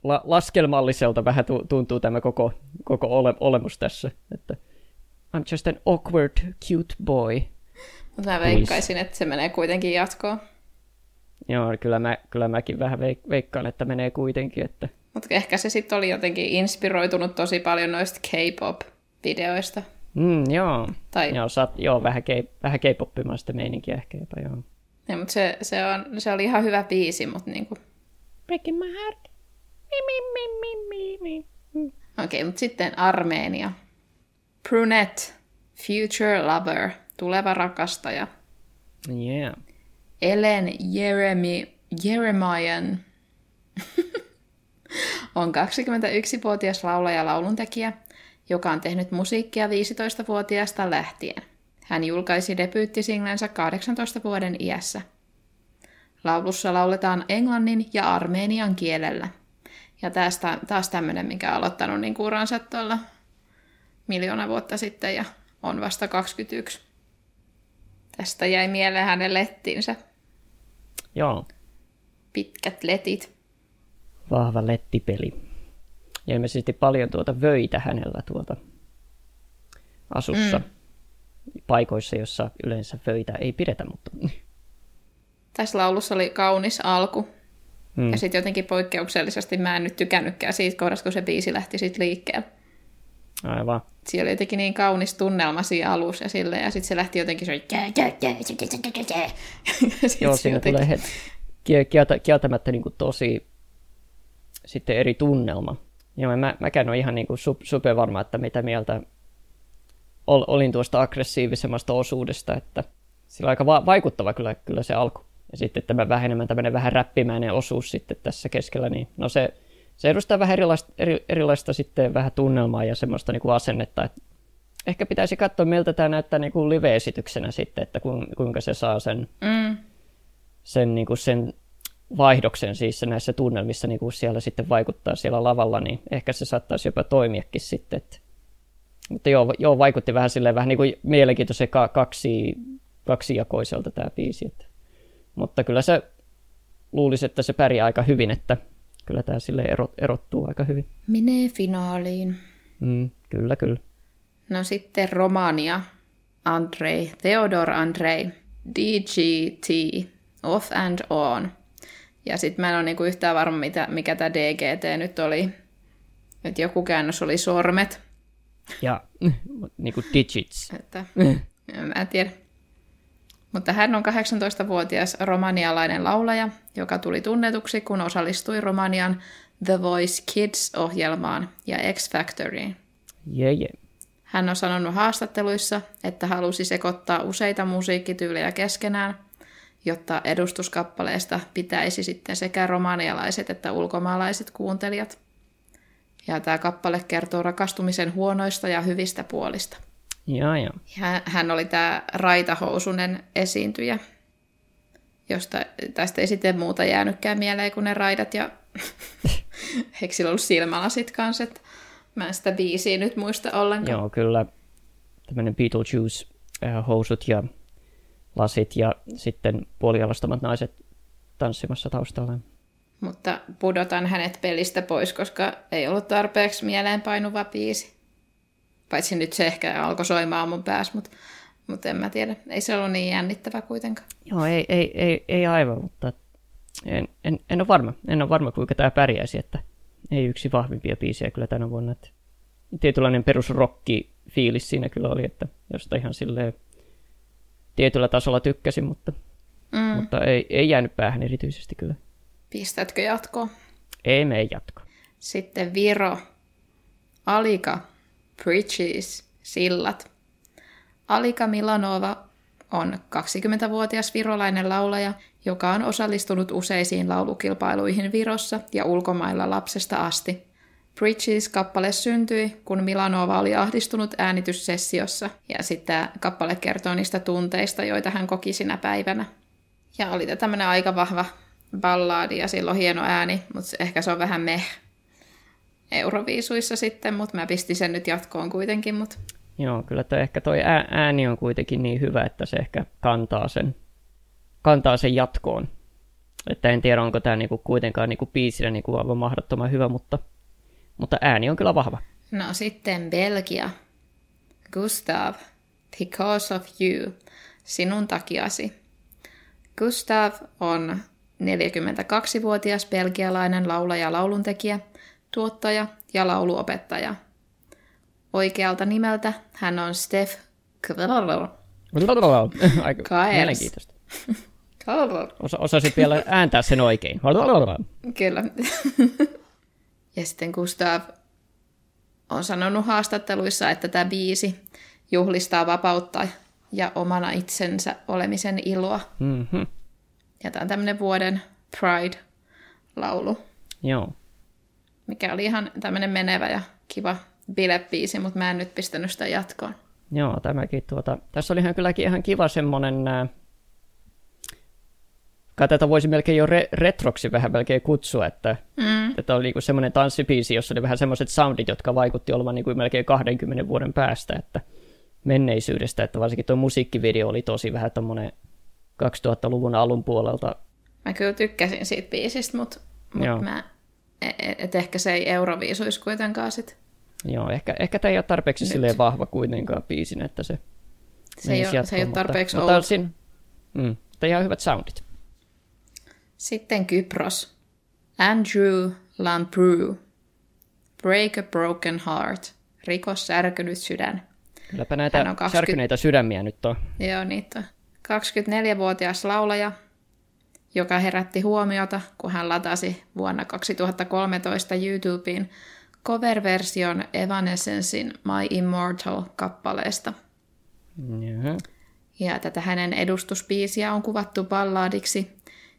la- laskelmalliselta vähän tuntuu tämä koko, koko ole- olemus tässä, että I'm just an awkward, cute boy. Mutta mä veikkaisin, että se menee kuitenkin jatkoon. Joo, kyllä, mä, kyllä mäkin vähän veik- veikkaan, että menee kuitenkin. Että... Mutta ehkä se sitten oli jotenkin inspiroitunut tosi paljon noista K-pop-videoista. Mm, joo. Tai... Joo, saat, joo, vähän, ke, vähän K-poppimaista meininkiä ehkä jopa, joo. Ja, mutta se, se, on, se oli ihan hyvä biisi, mutta niinku... Breaking my heart. Mi, mi, mi, mi, mi, mi. Okei, okay, mutta sitten Armeenia. Brunette, future lover, tuleva rakastaja. Yeah. Ellen Jeremy, Jeremian *laughs* on 21-vuotias laulaja ja lauluntekijä, joka on tehnyt musiikkia 15-vuotiaasta lähtien. Hän julkaisi debyyttisinglensä 18 vuoden iässä. Laulussa lauletaan englannin ja armeenian kielellä. Ja tästä taas tämmöinen, mikä on aloittanut niin uransa tuolla miljoona vuotta sitten ja on vasta 21. Tästä jäi mieleen hänen lettinsä. Joo. Pitkät letit. Vahva lettipeli. Ja ilmeisesti paljon tuota vöitä hänellä tuota asussa. Mm. Paikoissa, jossa yleensä vöitä ei pidetä, mutta... Tässä laulussa oli kaunis alku. Mm. Ja sitten jotenkin poikkeuksellisesti mä en nyt tykännytkään siitä kohdasta, kun se biisi lähti sitten liikkeelle. Aivan. Siellä oli jotenkin niin kaunis tunnelma siinä alussa ja sille, ja sitten se lähti jotenkin se *laughs* Joo, siinä jotenkin... tulee heti kieltä, kieltämättä niin kuin tosi sitten eri tunnelma. Ja mä, mäkään olen ihan niin kuin super varma, että mitä mieltä ol, olin tuosta aggressiivisemmasta osuudesta, että sillä on aika va- vaikuttava kyllä, kyllä se alku. Ja sitten tämä vähenemään tämmöinen vähän räppimäinen osuus sitten tässä keskellä, niin no se, se edustaa vähän erilaista, eri, erilaista sitten vähän tunnelmaa ja semmoista niin kuin asennetta, että ehkä pitäisi katsoa, miltä tämä näyttää niin kuin live-esityksenä sitten, että kuinka se saa sen, mm. sen, niin kuin sen vaihdoksen siis näissä tunnelmissa niin kuin siellä sitten vaikuttaa siellä lavalla, niin ehkä se saattaisi jopa toimiakin sitten. Että. Mutta joo, joo, vaikutti vähän silleen vähän niin kuin mielenkiintoisen kaksi, kaksijakoiselta tämä biisi. Että. Mutta kyllä se luulisi, että se pärjää aika hyvin, että kyllä tämä sille erot, erottuu aika hyvin. Menee finaaliin. Mm, kyllä, kyllä. No sitten Romania. Andrei, Theodor Andrei, DGT, Off and On. Ja sitten mä en ole niinku yhtään varma, mitä, mikä tämä DGT nyt oli. Että joku käännös oli sormet. Ja *laughs* niinku digits. Että, *laughs* mä en tiedä. Mutta hän on 18-vuotias romanialainen laulaja, joka tuli tunnetuksi, kun osallistui Romanian The Voice Kids-ohjelmaan ja X Factoryin. Yeah, yeah. Hän on sanonut haastatteluissa, että halusi sekoittaa useita musiikkityylejä keskenään, jotta edustuskappaleesta pitäisi sitten sekä romanialaiset että ulkomaalaiset kuuntelijat. Ja tämä kappale kertoo rakastumisen huonoista ja hyvistä puolista. Ja, ja. Hän oli tämä raitahousunen esiintyjä, josta tästä ei sitten muuta jäänytkään mieleen kuin ne raidat ja *laughs* eikö sillä ollut silmälasit kanssa, että mä en sitä biisiä nyt muista ollenkaan. Joo, kyllä tämmöinen Beetlejuice-housut ja lasit ja sitten puolialastamat naiset tanssimassa taustalla. Mutta pudotan hänet pelistä pois, koska ei ollut tarpeeksi mieleenpainuva biisi. Paitsi nyt se ehkä alkoi soimaan mun päässä, mutta, mutta en mä tiedä. Ei se ollut niin jännittävä kuitenkaan. Joo, ei, ei, ei, ei aivan, mutta en, en, en ole varma. En ole varma, kuinka tämä pärjäisi, että ei yksi vahvimpia biisejä kyllä tänä vuonna. Että tietynlainen perusrokki fiilis siinä kyllä oli, että josta ihan silleen tietyllä tasolla tykkäsin, mutta, mm. mutta ei, ei jäänyt päähän erityisesti kyllä. Pistätkö jatkoa? Ei mene jatko. Sitten Viro. Alika Bridges, sillat. Alika Milanova on 20-vuotias virolainen laulaja, joka on osallistunut useisiin laulukilpailuihin Virossa ja ulkomailla lapsesta asti. Bridges-kappale syntyi, kun Milanova oli ahdistunut äänityssessiossa, ja sitten kappale kertoo niistä tunteista, joita hän koki sinä päivänä. Ja oli tämmöinen aika vahva ballaadi ja silloin hieno ääni, mutta ehkä se on vähän meh Euroviisuissa sitten, mutta mä pistin sen nyt jatkoon kuitenkin. Mutta... Joo, kyllä toi, ehkä toi ääni on kuitenkin niin hyvä, että se ehkä kantaa sen, kantaa sen jatkoon. Että en tiedä, onko tämä niinku kuitenkaan niinku biisinä niinku aivan mahdottoman hyvä, mutta, mutta ääni on kyllä vahva. No sitten Belgia. Gustav, Because of You, sinun takiasi. Gustav on 42-vuotias belgialainen laulaja ja lauluntekijä – tuottaja ja lauluopettaja. Oikealta nimeltä hän on Steph *laughs* Aika mielenkiintoista. *laughs* Osa, osasit vielä ääntää sen oikein. Kyllä. *laughs* ja sitten Gustav on sanonut haastatteluissa, että tämä biisi juhlistaa vapautta ja omana itsensä olemisen iloa. Mm-hmm. Ja tämä on tämmöinen vuoden Pride-laulu. Joo mikä oli ihan tämmöinen menevä ja kiva bilepiisi, mutta mä en nyt pistänyt sitä jatkoon. Joo, tämäkin tuota, tässä oli ihan kylläkin ihan kiva semmoinen, ää, kai tätä voisi melkein jo re- retroksi vähän melkein kutsua, että mm. että oli niinku semmoinen tanssipiisi, jossa oli vähän semmoiset soundit, jotka vaikutti olevan niinku melkein 20 vuoden päästä, että menneisyydestä, että varsinkin tuo musiikkivideo oli tosi vähän tommonen 2000-luvun alun puolelta. Mä kyllä tykkäsin siitä biisistä, mutta, mutta mä että ehkä se ei euroviisuisi kuitenkaan sit. Joo, ehkä, ehkä tämä ei ole tarpeeksi silleen vahva kuitenkaan biisin, että se se ei, ole, se ei ole tarpeeksi mutta, mutta, mm, mutta ihan hyvät soundit. Sitten Kypros. Andrew Lambrou. Break a Broken Heart. Rikos särkynyt sydän. Kylläpä näitä 20... särkyneitä sydämiä nyt on. Joo, niitä on. 24-vuotias laulaja, joka herätti huomiota, kun hän latasi vuonna 2013 YouTubeen cover-version Evanescencein My Immortal-kappaleesta. Mm-hmm. Ja tätä hänen edustuspiisiä on kuvattu ballaadiksi,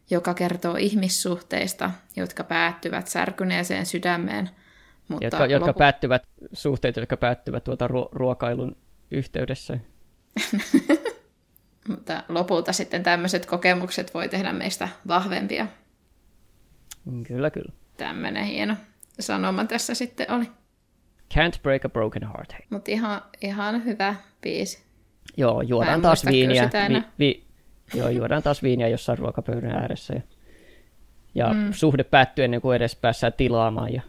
joka kertoo ihmissuhteista, jotka päättyvät särkyneeseen sydämeen. Mutta jotka, jotka lopu... päättyvät, suhteet, jotka päättyvät tuota ruo- ruokailun yhteydessä. *laughs* mutta lopulta sitten tämmöiset kokemukset voi tehdä meistä vahvempia. Kyllä, kyllä. Tämmöinen hieno sanoma tässä sitten oli. Can't break a broken heart. Mutta ihan, ihan hyvä biisi. Joo, juodaan taas viiniä. Vi, vi, joo, juodaan taas viiniä jossain ruokapöydän ääressä. Ja, ja mm. suhde päättyy ennen kuin edes päässään tilaamaan ja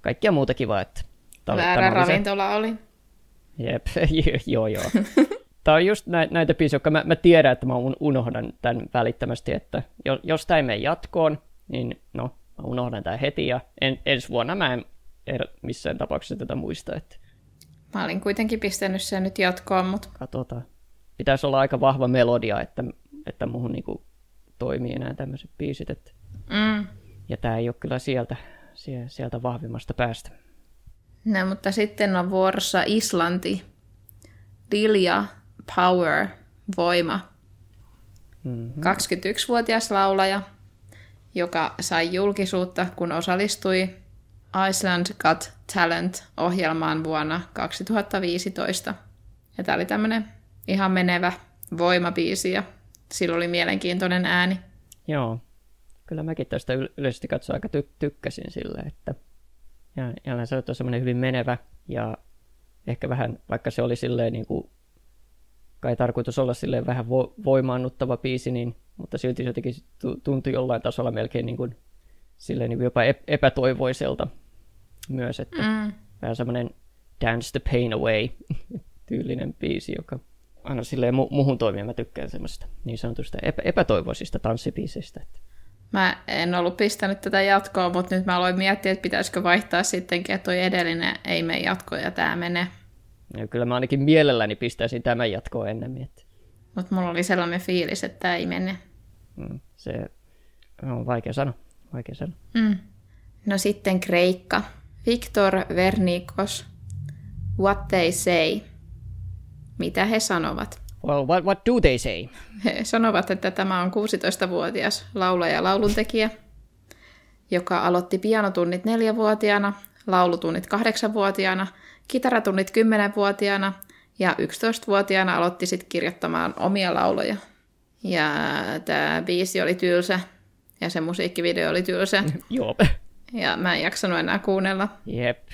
kaikkia muuta kivaa. Että Väärä ravintola oli. Jep, *laughs* joo joo. *laughs* Tämä on just näitä biisejä, jotka mä, mä tiedän, että mä unohdan tämän välittömästi, että jos tämä ei mene jatkoon, niin no, mä unohdan tämän heti ja en, ensi vuonna mä en er, missään tapauksessa tätä muista. Että... Mä olin kuitenkin pistänyt sen nyt jatkoon, mutta... Katsotaan. Pitäisi olla aika vahva melodia, että, että muuhun niinku toimii enää tämmöiset biisit. Että... Mm. Ja tämä ei ole kyllä sieltä, sieltä vahvimmasta päästä. No, mutta sitten on vuorossa Islanti. Dilja Power, voima. Mm-hmm. 21-vuotias laulaja, joka sai julkisuutta, kun osallistui Iceland Got Talent-ohjelmaan vuonna 2015. Ja tämä oli tämmöinen ihan menevä voimabiisi ja sillä oli mielenkiintoinen ääni. Joo, kyllä mäkin tästä yleisesti katsoa aika ty- tykkäsin sille, että ja jälleen on semmoinen hyvin menevä ja ehkä vähän, vaikka se oli silleen niin kuin, kai tarkoitus olla silleen vähän vo- voimaannuttava biisi, niin, mutta silti se jotenkin tuntui jollain tasolla melkein niin kuin, silleen niin kuin jopa epätoivoiselta myös, että mm. vähän semmoinen Dance the Pain Away *laughs* tyylinen biisi, joka aina silleen mu- muuhun toimii. Mä tykkään semmoista niin sanotusta epä- epätoivoisista tanssibiiseistä. Että. Mä en ollut pistänyt tätä jatkoa, mutta nyt mä aloin miettiä, että pitäisikö vaihtaa sittenkin, että toi edellinen ei mene jatkoon ja tämä menee. Ja kyllä mä ainakin mielelläni pistäisin tämän jatkoa ennemmin. Että... Mutta mulla oli sellainen fiilis, että tämä ei mene. Mm, se on vaikea sanoa. Vaikea sanoa. Mm. No sitten Kreikka. Viktor Vernikos. What they say. Mitä he sanovat? Well, what, what do they say? He sanovat, että tämä on 16-vuotias laulaja ja lauluntekijä, joka aloitti pianotunnit neljävuotiaana, laulutunnit kahdeksanvuotiaana, kitaratunnit kymmenenvuotiaana ja 11-vuotiaana aloitti sitten kirjoittamaan omia lauloja. Ja tämä biisi oli tylsä ja se musiikkivideo oli tylsä. *laughs* Joo. Ja mä en jaksanut enää kuunnella. Jep.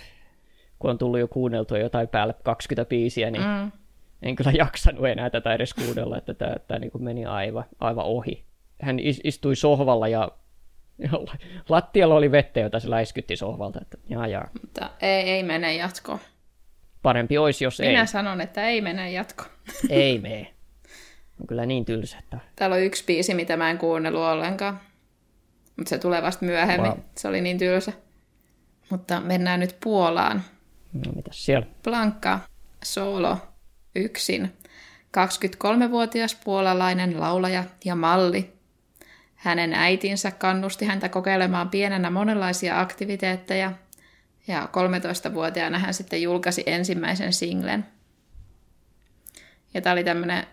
Kun on tullut jo kuunneltua jotain päälle 20 biisiä, niin mm. en kyllä jaksanut enää tätä edes kuunnella, että tämä, tämä niin meni aivan, aivan ohi. Hän istui sohvalla ja *laughs* lattialla oli vettä, jota se läiskytti sohvalta. Että, jaa, jaa. Mutta ei, ei mene jatko. Parempi olisi, jos Minä ei. Minä sanon, että ei mene jatko. ei mene. On kyllä niin tylsä. Että... Täällä on yksi biisi, mitä mä en kuunnellut ollenkaan. Mutta se tulee vasta myöhemmin. Wow. Se oli niin tylsä. Mutta mennään nyt Puolaan. No, mitäs siellä? Blanka, solo, yksin. 23-vuotias puolalainen laulaja ja malli. Hänen äitinsä kannusti häntä kokeilemaan pienenä monenlaisia aktiviteetteja, ja 13-vuotiaana hän sitten julkaisi ensimmäisen singlen. Ja tämä oli tämmöinen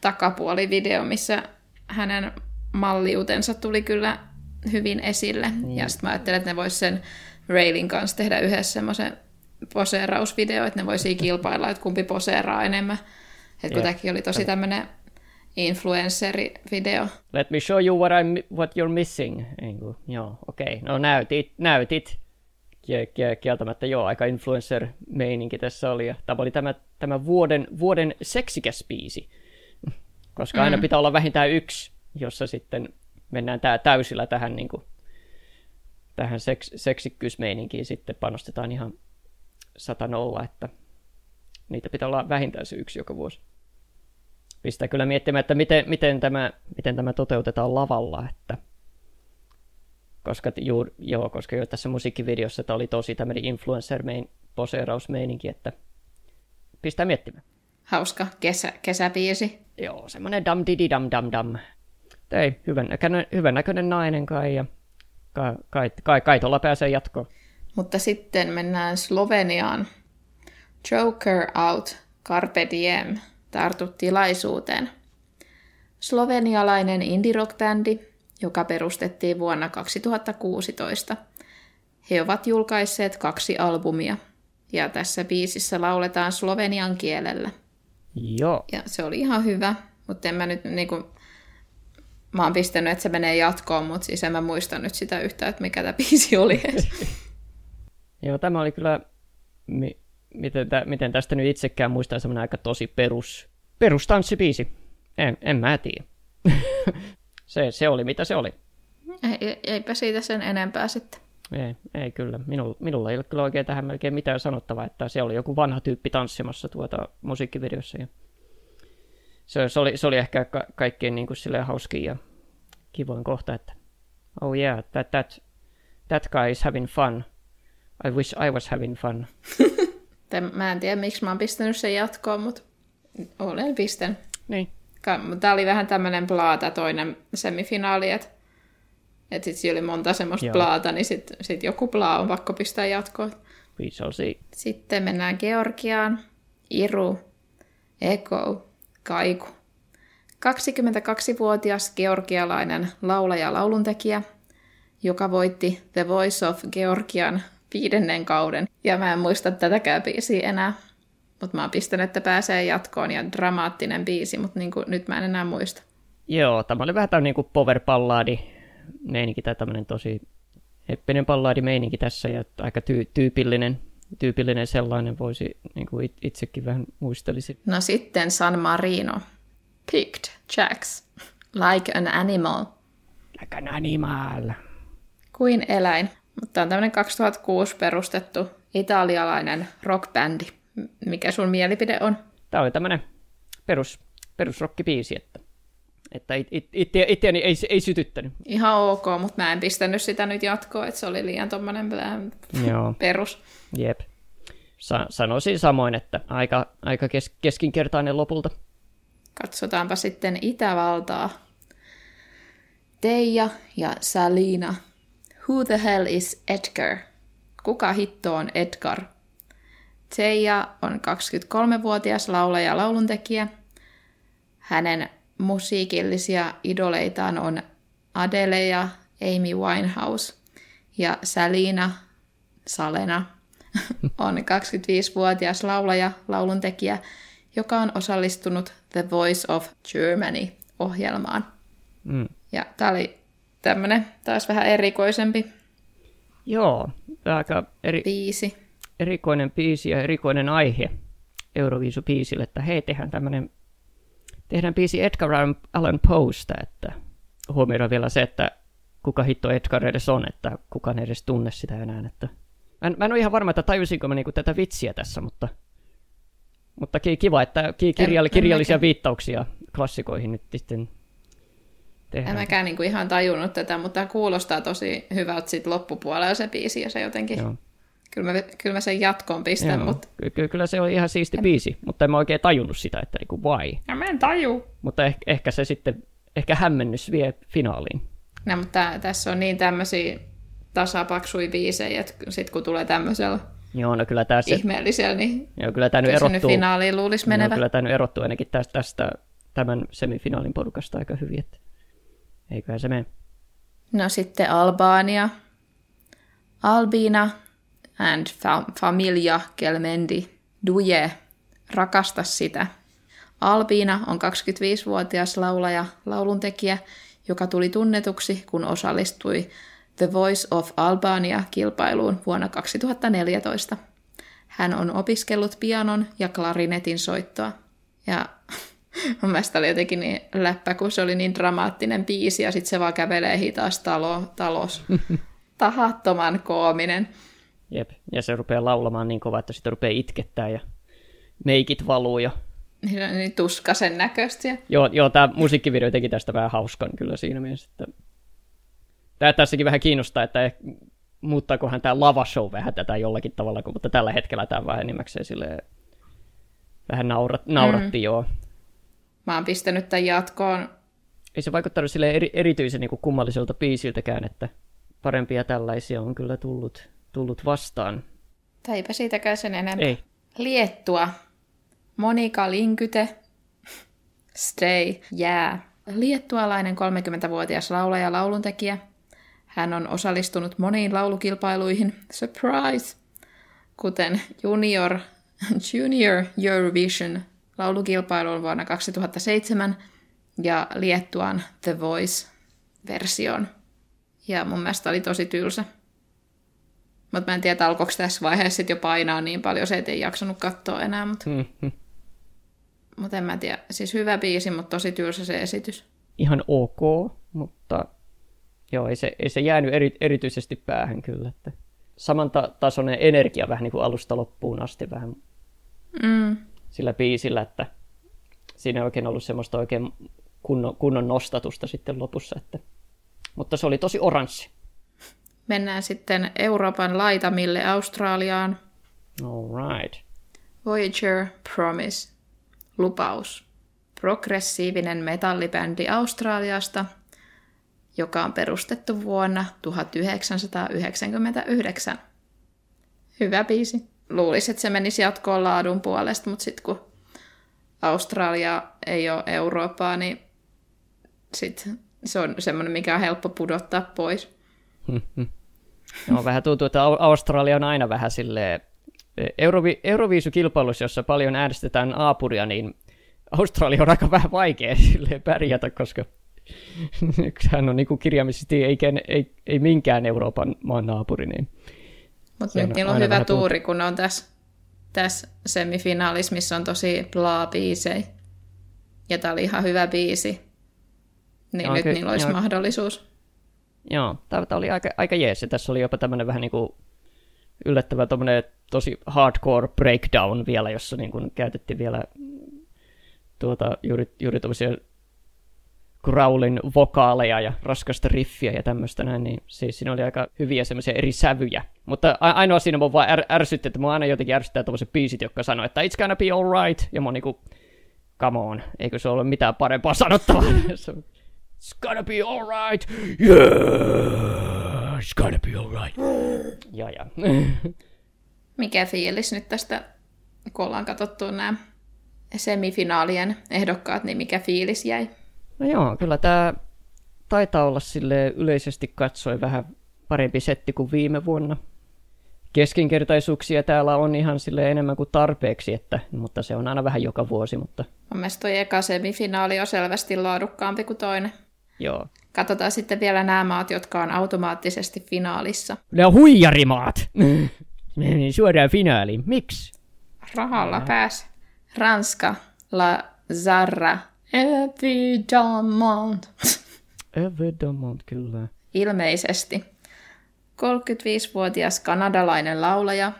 takapuolivideo, missä hänen malliutensa tuli kyllä hyvin esille. Niin. Ja sitten mä ajattelin, että ne vois sen Railin kanssa tehdä yhdessä semmoisen poseerausvideo, että ne voisi *laughs* kilpailla, että kumpi poseeraa enemmän. Että kun tämäkin oli tosi tämmöinen influenceri-video. Let me show you what, I'm, what you're missing. Niin kuin, joo, okei. Okay. No näytit, näytit. Kieltämättä joo, aika influencer-meininki tässä oli. Ja tämä oli tämä, tämä vuoden, vuoden seksikäs biisi. Koska aina mm. pitää olla vähintään yksi, jossa sitten mennään tää täysillä tähän, niin kuin, tähän seks, seksikkyysmeininkiin sitten panostetaan ihan sata nolla, että niitä pitää olla vähintään se yksi joka vuosi. Pistää kyllä miettimään, että miten, miten, tämä, miten tämä toteutetaan lavalla, että koska, juur, joo, koska jo tässä musiikkivideossa tämä oli tosi tämmöinen influencer main, poseerausmeininki, että pistää miettimään. Hauska kesä, kesäbiisi. Joo, semmoinen dam didi dam dam dam. Ei, hyvän näköinen, hyvän näköinen nainen kai, ja kai, kai, kai, kai tuolla pääsee jatkoon. Mutta sitten mennään Sloveniaan. Joker out, carpe diem, tartu tilaisuuteen. Slovenialainen indie rock bändi, joka perustettiin vuonna 2016. He ovat julkaisseet kaksi albumia, ja tässä biisissä lauletaan slovenian kielellä. Joo. Ja se oli ihan hyvä, mutta en mä nyt niinku, mä oon pistänyt, että se menee jatkoon, mutta siis en mä muista nyt sitä yhtään, että mikä tämä biisi oli *laughs* Joo, tämä oli kyllä, mi, miten, tä, miten tästä nyt itsekään muistaa semmoinen aika tosi perus, perustanssibiisi. En, en mä tiedä. *laughs* se, se oli mitä se oli. Ei, eipä siitä sen enempää sitten. Ei, ei kyllä. Minulla, minulla ei ole kyllä oikein tähän melkein mitään sanottavaa, että se oli joku vanha tyyppi tanssimassa tuota musiikkivideossa. Ja se, se, oli, se oli ehkä ka- kaikkein niin kuin silleen hauskin ja kivoin kohta, että oh yeah, that, that, that guy is having fun. I wish I was having fun. *laughs* mä en tiedä, miksi mä oon pistänyt sen jatkoon, mutta olen pistän. Niin. Tämä oli vähän tämmöinen plaata toinen semifinaali, että että sitten siellä oli monta semmoista Joo. plaata, niin sitten sit joku plaa on pakko pistää jatkoon. We shall see. Sitten mennään Georgiaan. Iru, Eko, Kaiku. 22-vuotias georgialainen laulaja lauluntekijä, joka voitti The Voice of Georgian viidennen kauden. Ja mä en muista tätäkään biisiä enää. Mutta mä oon pistänyt, että pääsee jatkoon ja dramaattinen biisi, mutta niin nyt mä en enää muista. Joo, tämä oli vähän tämmöinen niin power balladi meininki tai tämmöinen tosi heppinen pallaadi meininki tässä ja aika ty- tyypillinen, tyypillinen sellainen voisi niin kuin itsekin vähän muistelisi. No sitten San Marino. Picked Jacks. Like an animal. Like an animal. Kuin eläin. Mutta on tämmöinen 2006 perustettu italialainen rockbändi. Mikä sun mielipide on? Tämä oli tämmöinen perus, perusrockibiisi, että että it, it, it, itseäni ei, ei sytyttänyt. Ihan ok, mutta mä en pistänyt sitä nyt jatkoa, että se oli liian tommonen Joo. perus. Jep. Sa- sanoisin samoin, että aika, aika kes- keskinkertainen lopulta. Katsotaanpa sitten Itävaltaa. Teija ja Salina. Who the hell is Edgar? Kuka hitto on Edgar? Teija on 23-vuotias laulaja ja lauluntekijä. Hänen musiikillisia idoleitaan on Adele ja Amy Winehouse. Ja Salina, Salena, *laughs* on 25-vuotias laulaja, lauluntekijä, joka on osallistunut The Voice of Germany-ohjelmaan. Mm. Ja tämä oli tämmöinen taas vähän erikoisempi Joo, aika eri, biisi. Erikoinen biisi ja erikoinen aihe Euroviisu-biisille, että hei, tehdään tämmöinen tehdään biisi Edgar Allan Poesta, että huomioidaan vielä se, että kuka hitto Edgar edes on, että kukaan edes tunne sitä enää. Että... Mä, en, mä en ole ihan varma, että tajusinko mä niinku tätä vitsiä tässä, mutta, mutta kiva, että kirjall, kirjallisia en viittauksia klassikoihin nyt sitten tehdään. En mäkään niinku ihan tajunnut tätä, mutta kuulostaa tosi hyvältä sit loppupuolella se biisi ja se jotenkin... Joo. Kyllä mä, kyllä mä sen jatkoon pistän, Joo, mutta... Ky- kyllä se on ihan siisti en... biisi, mutta en mä oikein tajunnut sitä, että niinku why. Ja mä en taju. Mutta ehkä, ehkä se sitten, ehkä hämmennys vie finaaliin. No, mutta tässä on niin tämmöisiä tasapaksui biisejä, että sitten kun tulee tämmöisellä Joo, no kyllä tässä... ihmeellisellä, niin Joo, kyllä tämä nyt erottuu... finaaliin luulisi menevä. Joo, kyllä tämä nyt erottuu ainakin tästä, tästä tämän semifinaalin porukasta aika hyvin, että eiköhän se mene. No sitten Albania. Albina and Familia Kelmendi Duje, rakasta sitä. Albiina on 25-vuotias laulaja, lauluntekijä, joka tuli tunnetuksi, kun osallistui The Voice of Albania-kilpailuun vuonna 2014. Hän on opiskellut pianon ja klarinetin soittoa. Ja *laughs* mun mielestä oli jotenkin niin läppä, kun se oli niin dramaattinen biisi ja sitten se vaan kävelee hitaasti talo, talos. *laughs* Tahattoman koominen. Jep, ja se rupeaa laulamaan niin kovaa, että sitten rupeaa itkettää ja meikit valuu ja... Niin, niin tuskasen näköistä. Joo, joo tämä musiikkivideo teki tästä vähän hauskan kyllä siinä mielessä, että Tämä tässäkin vähän kiinnostaa, että muuttaakohan tämä lava show vähän tätä jollakin tavalla, mutta tällä hetkellä tämä vähän enimmäkseen sille vähän naurat, nauratti mm. joo. Mä oon pistänyt tämän jatkoon. Ei se vaikuttanut sille eri, erityisen niin kummalliselta biisiltäkään, että parempia tällaisia on kyllä tullut, tullut vastaan. Tai eipä siitäkään sen enempää. Ei. Liettua. Monika Linkyte. Stay. Jää. Yeah. Liettualainen 30-vuotias laulaja ja lauluntekijä. Hän on osallistunut moniin laulukilpailuihin. Surprise! Kuten Junior, *laughs* Junior Eurovision laulukilpailuun vuonna 2007 ja Liettuan The Voice-version. Ja mun mielestä oli tosi tylsä. Mutta mä en tiedä, alkoiko tässä vaiheessa jo painaa niin paljon, se ei jaksanut katsoa enää. Mutta mm-hmm. mut en mä tiedä. Siis hyvä biisi, mutta tosi tylsä se esitys. Ihan ok, mutta joo, ei se, ei se jäänyt eri, erityisesti päähän kyllä. Että samantasoinen energia vähän niin kuin alusta loppuun asti vähän mm. sillä biisillä, että siinä ei oikein ollut semmoista oikein kunnon, kunnon nostatusta sitten lopussa. Että... Mutta se oli tosi oranssi. Mennään sitten Euroopan laitamille Australiaan. All right. Voyager Promise. Lupaus. Progressiivinen metallibändi Australiasta, joka on perustettu vuonna 1999. Hyvä biisi. Luulisin, että se menisi jatkoon laadun puolesta, mutta sitten kun Australia ei ole Eurooppaa, niin sit se on semmoinen, mikä on helppo pudottaa pois. No, vähän tuntuu, että Australia on aina vähän silleen, Eurovi- Euroviisukilpailussa, jossa paljon äänestetään aapuria, niin Australia on aika vähän vaikea *laughs* silleen pärjätä, koska *laughs* hän on niin kirjaimisesti ei, ei, ei minkään Euroopan maan naapuri. Niin Mutta nyt niillä on hyvä tuuri, kun on tässä, tässä semifinaalissa, missä on tosi plaa biisejä. Ja tämä oli ihan hyvä biisi. Niin joo, nyt ky- niillä olisi joo. mahdollisuus. Joo, tämä oli aika, aika jees. Ja tässä oli jopa tämmöinen vähän niin kuin yllättävä tosi hardcore breakdown vielä, jossa niin kuin käytettiin vielä tuota, juuri, juuri tuollaisia growlin vokaaleja ja raskasta riffiä ja tämmöistä näin, niin siis siinä oli aika hyviä semmoisia eri sävyjä. Mutta ainoa siinä mun vaan är- ärsytti, että mua aina jotenkin ärsyttää tuollaiset biisit, jotka sanoo, että it's gonna be alright, ja mä oon niinku, come on, eikö se ole mitään parempaa sanottavaa? *laughs* it's gonna be alright, yeah, it's gonna be alright. ja, *gasps* ja. *laughs* Mikä fiilis nyt tästä, kun ollaan katsottu nämä semifinaalien ehdokkaat, niin mikä fiilis jäi? No joo, kyllä tämä taitaa olla sille yleisesti katsoen vähän parempi setti kuin viime vuonna. Keskinkertaisuuksia täällä on ihan sille enemmän kuin tarpeeksi, että, mutta se on aina vähän joka vuosi. Mutta... Mun mielestä toi eka semifinaali on selvästi laadukkaampi kuin toinen. Joo. Katsotaan sitten vielä nämä maat, jotka on automaattisesti finaalissa. Ne on huijarimaat! Menin *laughs* suoraan finaaliin. Miksi? Rahalla pääsi. Ranska, La Zarra, Evidemment. *laughs* Evidemment, kyllä. Ilmeisesti. 35-vuotias kanadalainen laulaja,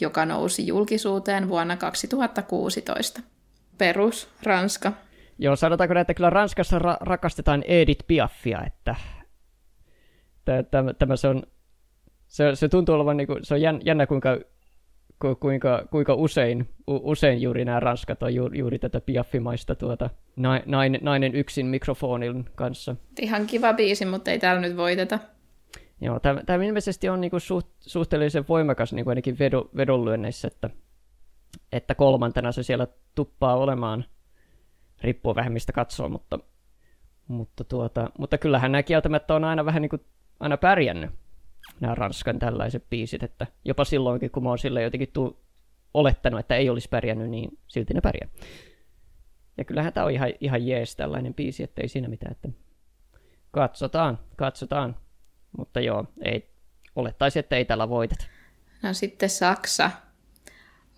joka nousi julkisuuteen vuonna 2016. Perus, Ranska. Joo, sanotaanko näin, että kyllä Ranskassa ra- rakastetaan Edith Piafia, että tämä, tämä se on, se, se tuntuu olevan, niin kuin, se on jännä kuinka ku, kuinka, kuinka usein, u, usein juuri nämä ranskat on juuri, juuri tätä piaffimaista tuota, nainen, nainen yksin mikrofonin kanssa. Ihan kiva biisi, mutta ei täällä nyt voiteta. Joo, tämä, tämä ilmeisesti on niinku suht, suhteellisen voimakas niinku ainakin vedo, vedonlyönneissä, että, että kolmantena se siellä tuppaa olemaan, riippuu vähän mistä katsoo, mutta, mutta, tuota, mutta kyllähän nämä kieltämättä on aina vähän niinku, aina pärjännyt nämä Ranskan tällaiset biisit, että jopa silloinkin, kun mä oon sille jotenkin tu- olettanut, että ei olisi pärjännyt, niin silti ne pärjää. Ja kyllähän tämä on ihan, ihan jees tällainen biisi, että ei siinä mitään, että katsotaan, katsotaan. Mutta joo, ei, olettaisi, että ei tällä voiteta. No sitten Saksa.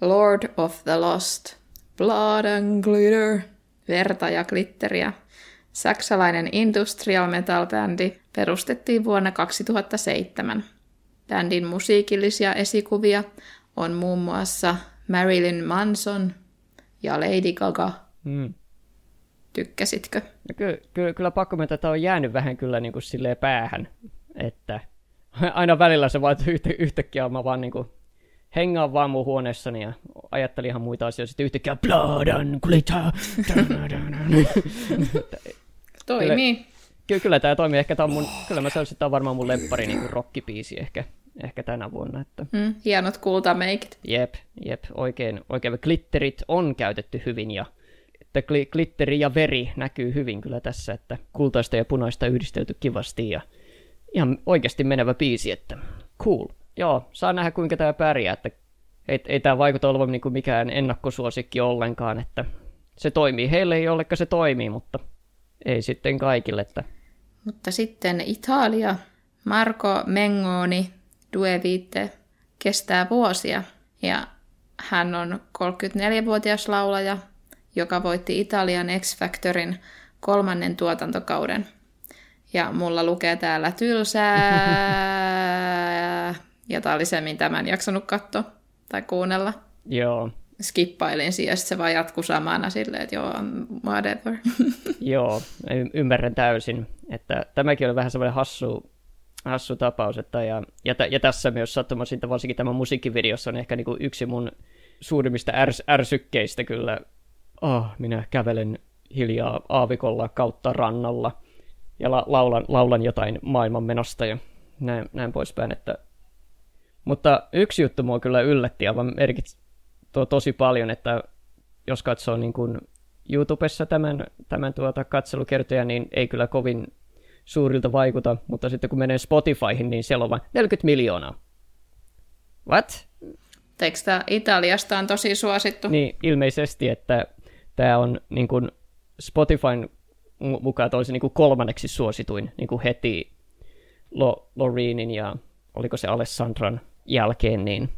Lord of the Lost. Blood and glitter. Verta ja glitteriä. Saksalainen industrial metal bändi perustettiin vuonna 2007. Bändin musiikillisia esikuvia on muun muassa Marilyn Manson ja Lady Gaga. Mm. Tykkäsitkö? No ky- ky- kyllä pakko myöntää, että on jäänyt vähän kyllä niin kuin päähän. että *laughs* aina välillä se vaan yhtä, yhtäkkiä mä vaan niinku hengaan vaan mun huoneessani ja ajattelin ihan muita asioita. Sitten yhtäkkiä blood and glitter. *laughs* Toimii. Kyllä, kyllä tämä toimii. Ehkä tämä on mun, kyllä mä sanoisin, että tämä on varmaan mun lemppari niin rockipiisi ehkä, ehkä tänä vuonna. Että... Mm, hienot kultameikit. Jep, jep, oikein, oikein. Glitterit on käytetty hyvin ja että glitteri ja veri näkyy hyvin kyllä tässä, että kultaista ja punaista yhdistelty kivasti ja ihan oikeasti menevä biisi, että cool. Joo, saa nähdä kuinka tämä pärjää, että ei, ei tämä vaikuta olevan niin kuin mikään ennakkosuosikki ollenkaan, että se toimii. Heille ei olekaan se toimii, mutta ei sitten kaikille. Että... Mutta sitten Italia, Marco Mengoni, Due Vite, kestää vuosia ja hän on 34-vuotias laulaja, joka voitti Italian X Factorin kolmannen tuotantokauden. Ja mulla lukee täällä tylsää, *laughs* ja tää oli se, mitä mä en jaksanut katsoa tai kuunnella. Joo. Skippailin siihen, se vaan jatkuu samana silleen, että joo, whatever. *laughs* joo, y- ymmärrän täysin. Että tämäkin oli vähän semmoinen hassu, hassu tapaus. Että ja, ja, ja, tässä myös sattumaisin, että varsinkin tämä musiikkivideossa on ehkä niin kuin yksi mun suurimmista ärs, ärsykkeistä kyllä. Oh, minä kävelen hiljaa aavikolla kautta rannalla ja la, laulan, laulan jotain maailmanmenosta ja näin, näin poispäin. Että... Mutta yksi juttu mua kyllä yllätti aivan merkitsi to, tosi paljon, että jos katsoo niin kuin YouTubessa tämän, tämän tuota katselukertoja, niin ei kyllä kovin suurilta vaikuta, mutta sitten kun menee Spotifyhin, niin siellä on vain 40 miljoonaa. What? Eikö tämä Italiasta on tosi suosittu? Niin, ilmeisesti, että tämä on niin kuin Spotifyn mukaan olisi niin kuin kolmanneksi suosituin niin kuin heti Loreenin ja oliko se Alessandran jälkeen, niin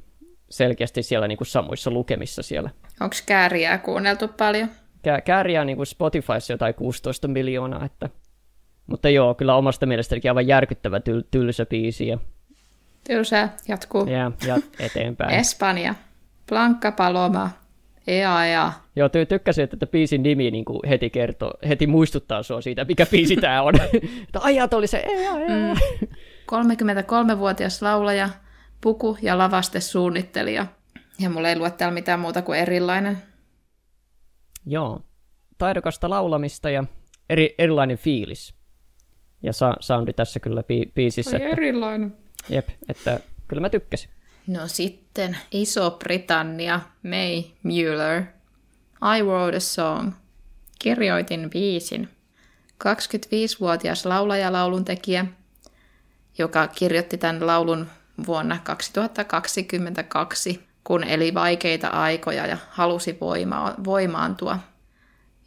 selkeästi siellä niin kuin samoissa lukemissa siellä. Onko kääriää kuunneltu paljon? Kää, kääriää niin kuin Spotifyssa jotain 16 miljoonaa, että... mutta joo, kyllä omasta mielestäni aivan järkyttävä tyl- tylsä biisi. Ja... Tylsää, jatkuu. Ja, ja eteenpäin. *laughs* Espanja, Blanca Paloma, Ea, ea. Joo, ty- tykkäsin, että biisin nimi niin kuin heti kertoo, heti muistuttaa sua siitä, mikä biisi tämä on. *laughs* Ajat oli se ea, ea. Mm. *laughs* 33-vuotias laulaja, puku- ja lavastesuunnittelija. Ja mulla ei lue täällä mitään muuta kuin erilainen. Joo, taidokasta laulamista ja eri, erilainen fiilis. Ja sa- soundi tässä kyllä bi- biisissä. Ai että, erilainen. Jep, että kyllä mä tykkäsin. No sitten Iso-Britannia, May Mueller. I wrote a song. Kirjoitin biisin. 25-vuotias laulajalauluntekijä, joka kirjoitti tämän laulun vuonna 2022, kun eli vaikeita aikoja ja halusi voima- voimaantua.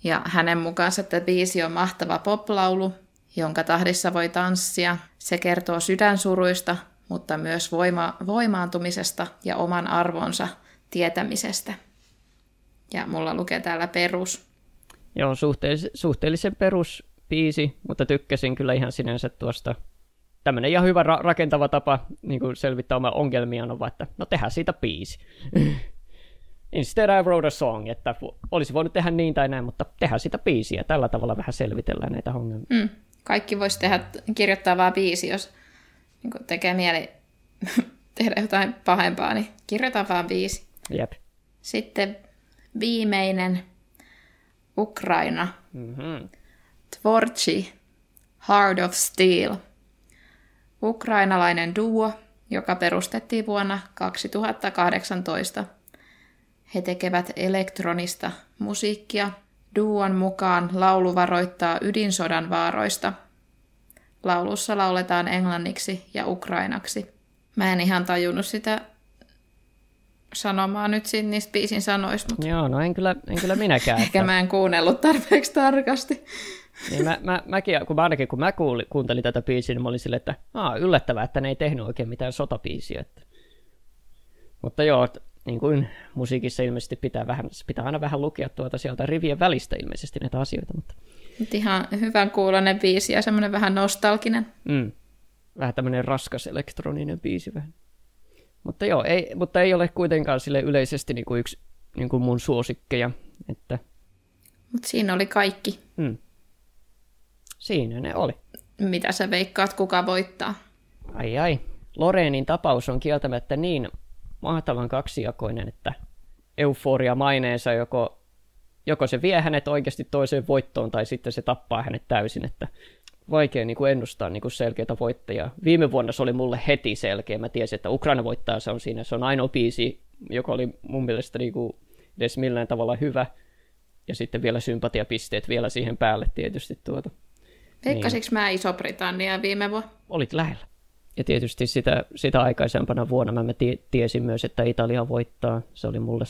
Ja hänen mukaansa tämä biisi on mahtava poplaulu, jonka tahdissa voi tanssia. Se kertoo sydänsuruista, mutta myös voima- voimaantumisesta ja oman arvonsa tietämisestä. Ja mulla lukee täällä perus. Joo, suhteellisen, suhteellisen perus biisi, mutta tykkäsin kyllä ihan sinänsä tuosta tämmöinen ihan hyvä ra- rakentava tapa niin kuin selvittää oma ongelmia on vaan, että no tehdään siitä biisi. *laughs* Instead I wrote a song, että olisi voinut tehdä niin tai näin, mutta tehdään sitä biisiä. Tällä tavalla vähän selvitellään näitä ongelmia. Mm. Kaikki voisi tehdä, kirjoittaa vaan biisi, jos niin tekee mieli *laughs* tehdä jotain pahempaa, niin kirjoita vaan biisi. Jep. Sitten viimeinen Ukraina. Mm-hmm. Tvorchi, Heart of Steel – ukrainalainen duo, joka perustettiin vuonna 2018. He tekevät elektronista musiikkia. Duon mukaan laulu varoittaa ydinsodan vaaroista. Laulussa lauletaan englanniksi ja ukrainaksi. Mä en ihan tajunnut sitä sanomaa nyt siinä niistä biisin sanoista. Mutta... Joo, no en kyllä, en kyllä minäkään. *laughs* Ehkä että... mä en kuunnellut tarpeeksi tarkasti. Niin mä, mä, mäkin, kun mä ainakin kun mä kuulin, kuuntelin tätä biisiä, niin mä olin silleen, että Aa, yllättävää, että ne ei tehnyt oikein mitään sotabiisiä. Että... Mutta joo, niin kuin musiikissa ilmeisesti pitää, vähän, pitää aina vähän lukea tuota sieltä rivien välistä ilmeisesti näitä asioita. Mutta... Mut ihan hyvän kuulonen biisi ja semmoinen vähän nostalginen. Mm. Vähän tämmöinen raskas elektroninen biisi vähän. Mutta joo, ei, mutta ei ole kuitenkaan sille yleisesti niin kuin yksi niin kuin mun suosikkeja. Että... Mutta siinä oli kaikki. Mm. Siinä ne oli. Mitä sä veikkaat, kuka voittaa? Ai ai. Loreenin tapaus on kieltämättä niin mahtavan kaksijakoinen, että euforia maineensa joko, joko se vie hänet oikeasti toiseen voittoon tai sitten se tappaa hänet täysin, että vaikea niin kuin ennustaa niin kuin selkeitä voittajia. Viime vuonna se oli mulle heti selkeä. Mä tiesin, että Ukraina voittaa, se on siinä. Se on ainoa biisi, joka oli mun mielestä niin kuin edes millään tavalla hyvä. Ja sitten vielä sympatiapisteet vielä siihen päälle tietysti tuota. Veikkasiko niin. mä Iso-Britannia viime vuonna? Olit lähellä. Ja tietysti sitä, sitä aikaisempana vuonna mä tiesin myös, että Italia voittaa. Se oli mulle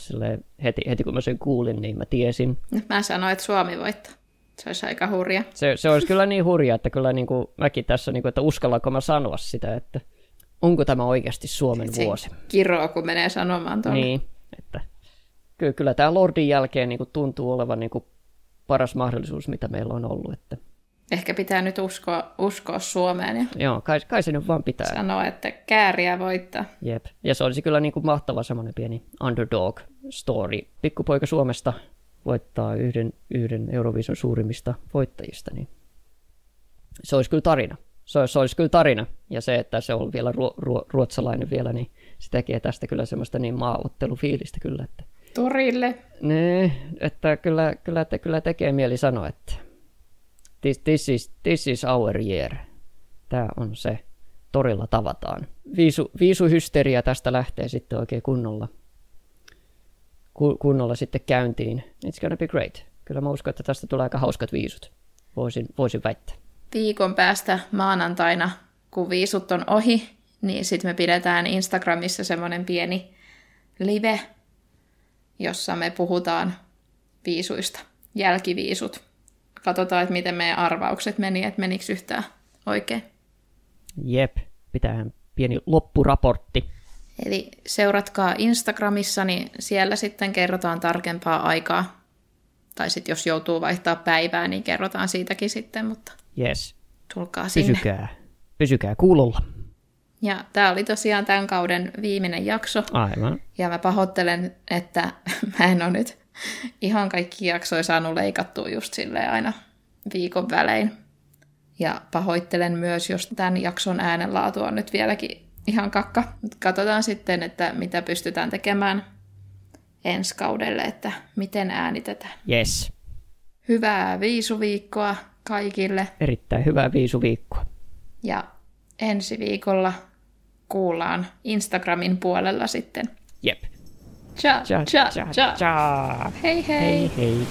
heti, heti kun mä sen kuulin, niin mä tiesin. Mä sanoin, että Suomi voittaa. Se olisi aika hurja. Se, se olisi kyllä niin hurja, että kyllä niin kuin mäkin tässä, niin kuin, että uskallanko mä sanoa sitä, että onko tämä oikeasti Suomen Sitten vuosi. Kiroa, kun menee sanomaan tuonne. Niin, että kyllä, kyllä tämä Lordin jälkeen niin kuin tuntuu olevan niin kuin paras mahdollisuus, mitä meillä on ollut. Että Ehkä pitää nyt uskoa, uskoa Suomeen. Ja Joo, kai, kai se nyt vaan pitää. Sanoa, että kääriä voittaa. Jep. Ja se olisi kyllä niin kuin mahtava semmoinen pieni underdog story. Pikkupoika Suomesta voittaa yhden, yhden Eurovision suurimmista voittajista, niin se olisi kyllä tarina. Se olisi, se olisi kyllä tarina. Ja se, että se on vielä ruo, ruo, ruotsalainen vielä, niin se tekee tästä kyllä semmoista niin maaottelufiilistä kyllä. Että... Torille. Ne, että kyllä, kyllä, että kyllä tekee mieli sanoa, että this, this, is, this is our year. Tämä on se. Torilla tavataan. Viisu, viisuhysteria tästä lähtee sitten oikein kunnolla, kunnolla sitten käyntiin. It's gonna be great. Kyllä mä uskon, että tästä tulee aika hauskat viisut. Voisin, voisin väittää. Viikon päästä maanantaina, kun viisut on ohi, niin sitten me pidetään Instagramissa semmoinen pieni live, jossa me puhutaan viisuista, jälkiviisut katsotaan, että miten meidän arvaukset meni, että menikö yhtään oikein. Jep, pitää pieni loppuraportti. Eli seuratkaa Instagramissa, niin siellä sitten kerrotaan tarkempaa aikaa. Tai sitten jos joutuu vaihtaa päivää, niin kerrotaan siitäkin sitten, mutta yes. tulkaa sinne. Pysykää, pysykää kuulolla. Ja tämä oli tosiaan tämän kauden viimeinen jakso. Aivan. Ja mä pahoittelen, että *laughs* mä en ole nyt ihan kaikki jaksoja saanut leikattua just silleen aina viikon välein. Ja pahoittelen myös, jos tämän jakson äänenlaatu on nyt vieläkin ihan kakka. Mutta katsotaan sitten, että mitä pystytään tekemään ensi kaudelle, että miten äänitetään. Yes. Hyvää viisuviikkoa kaikille. Erittäin hyvää viisuviikkoa. Ja ensi viikolla kuullaan Instagramin puolella sitten. Jep. Cha, cha, cha, cha. cha. Hei hei. Hei hei.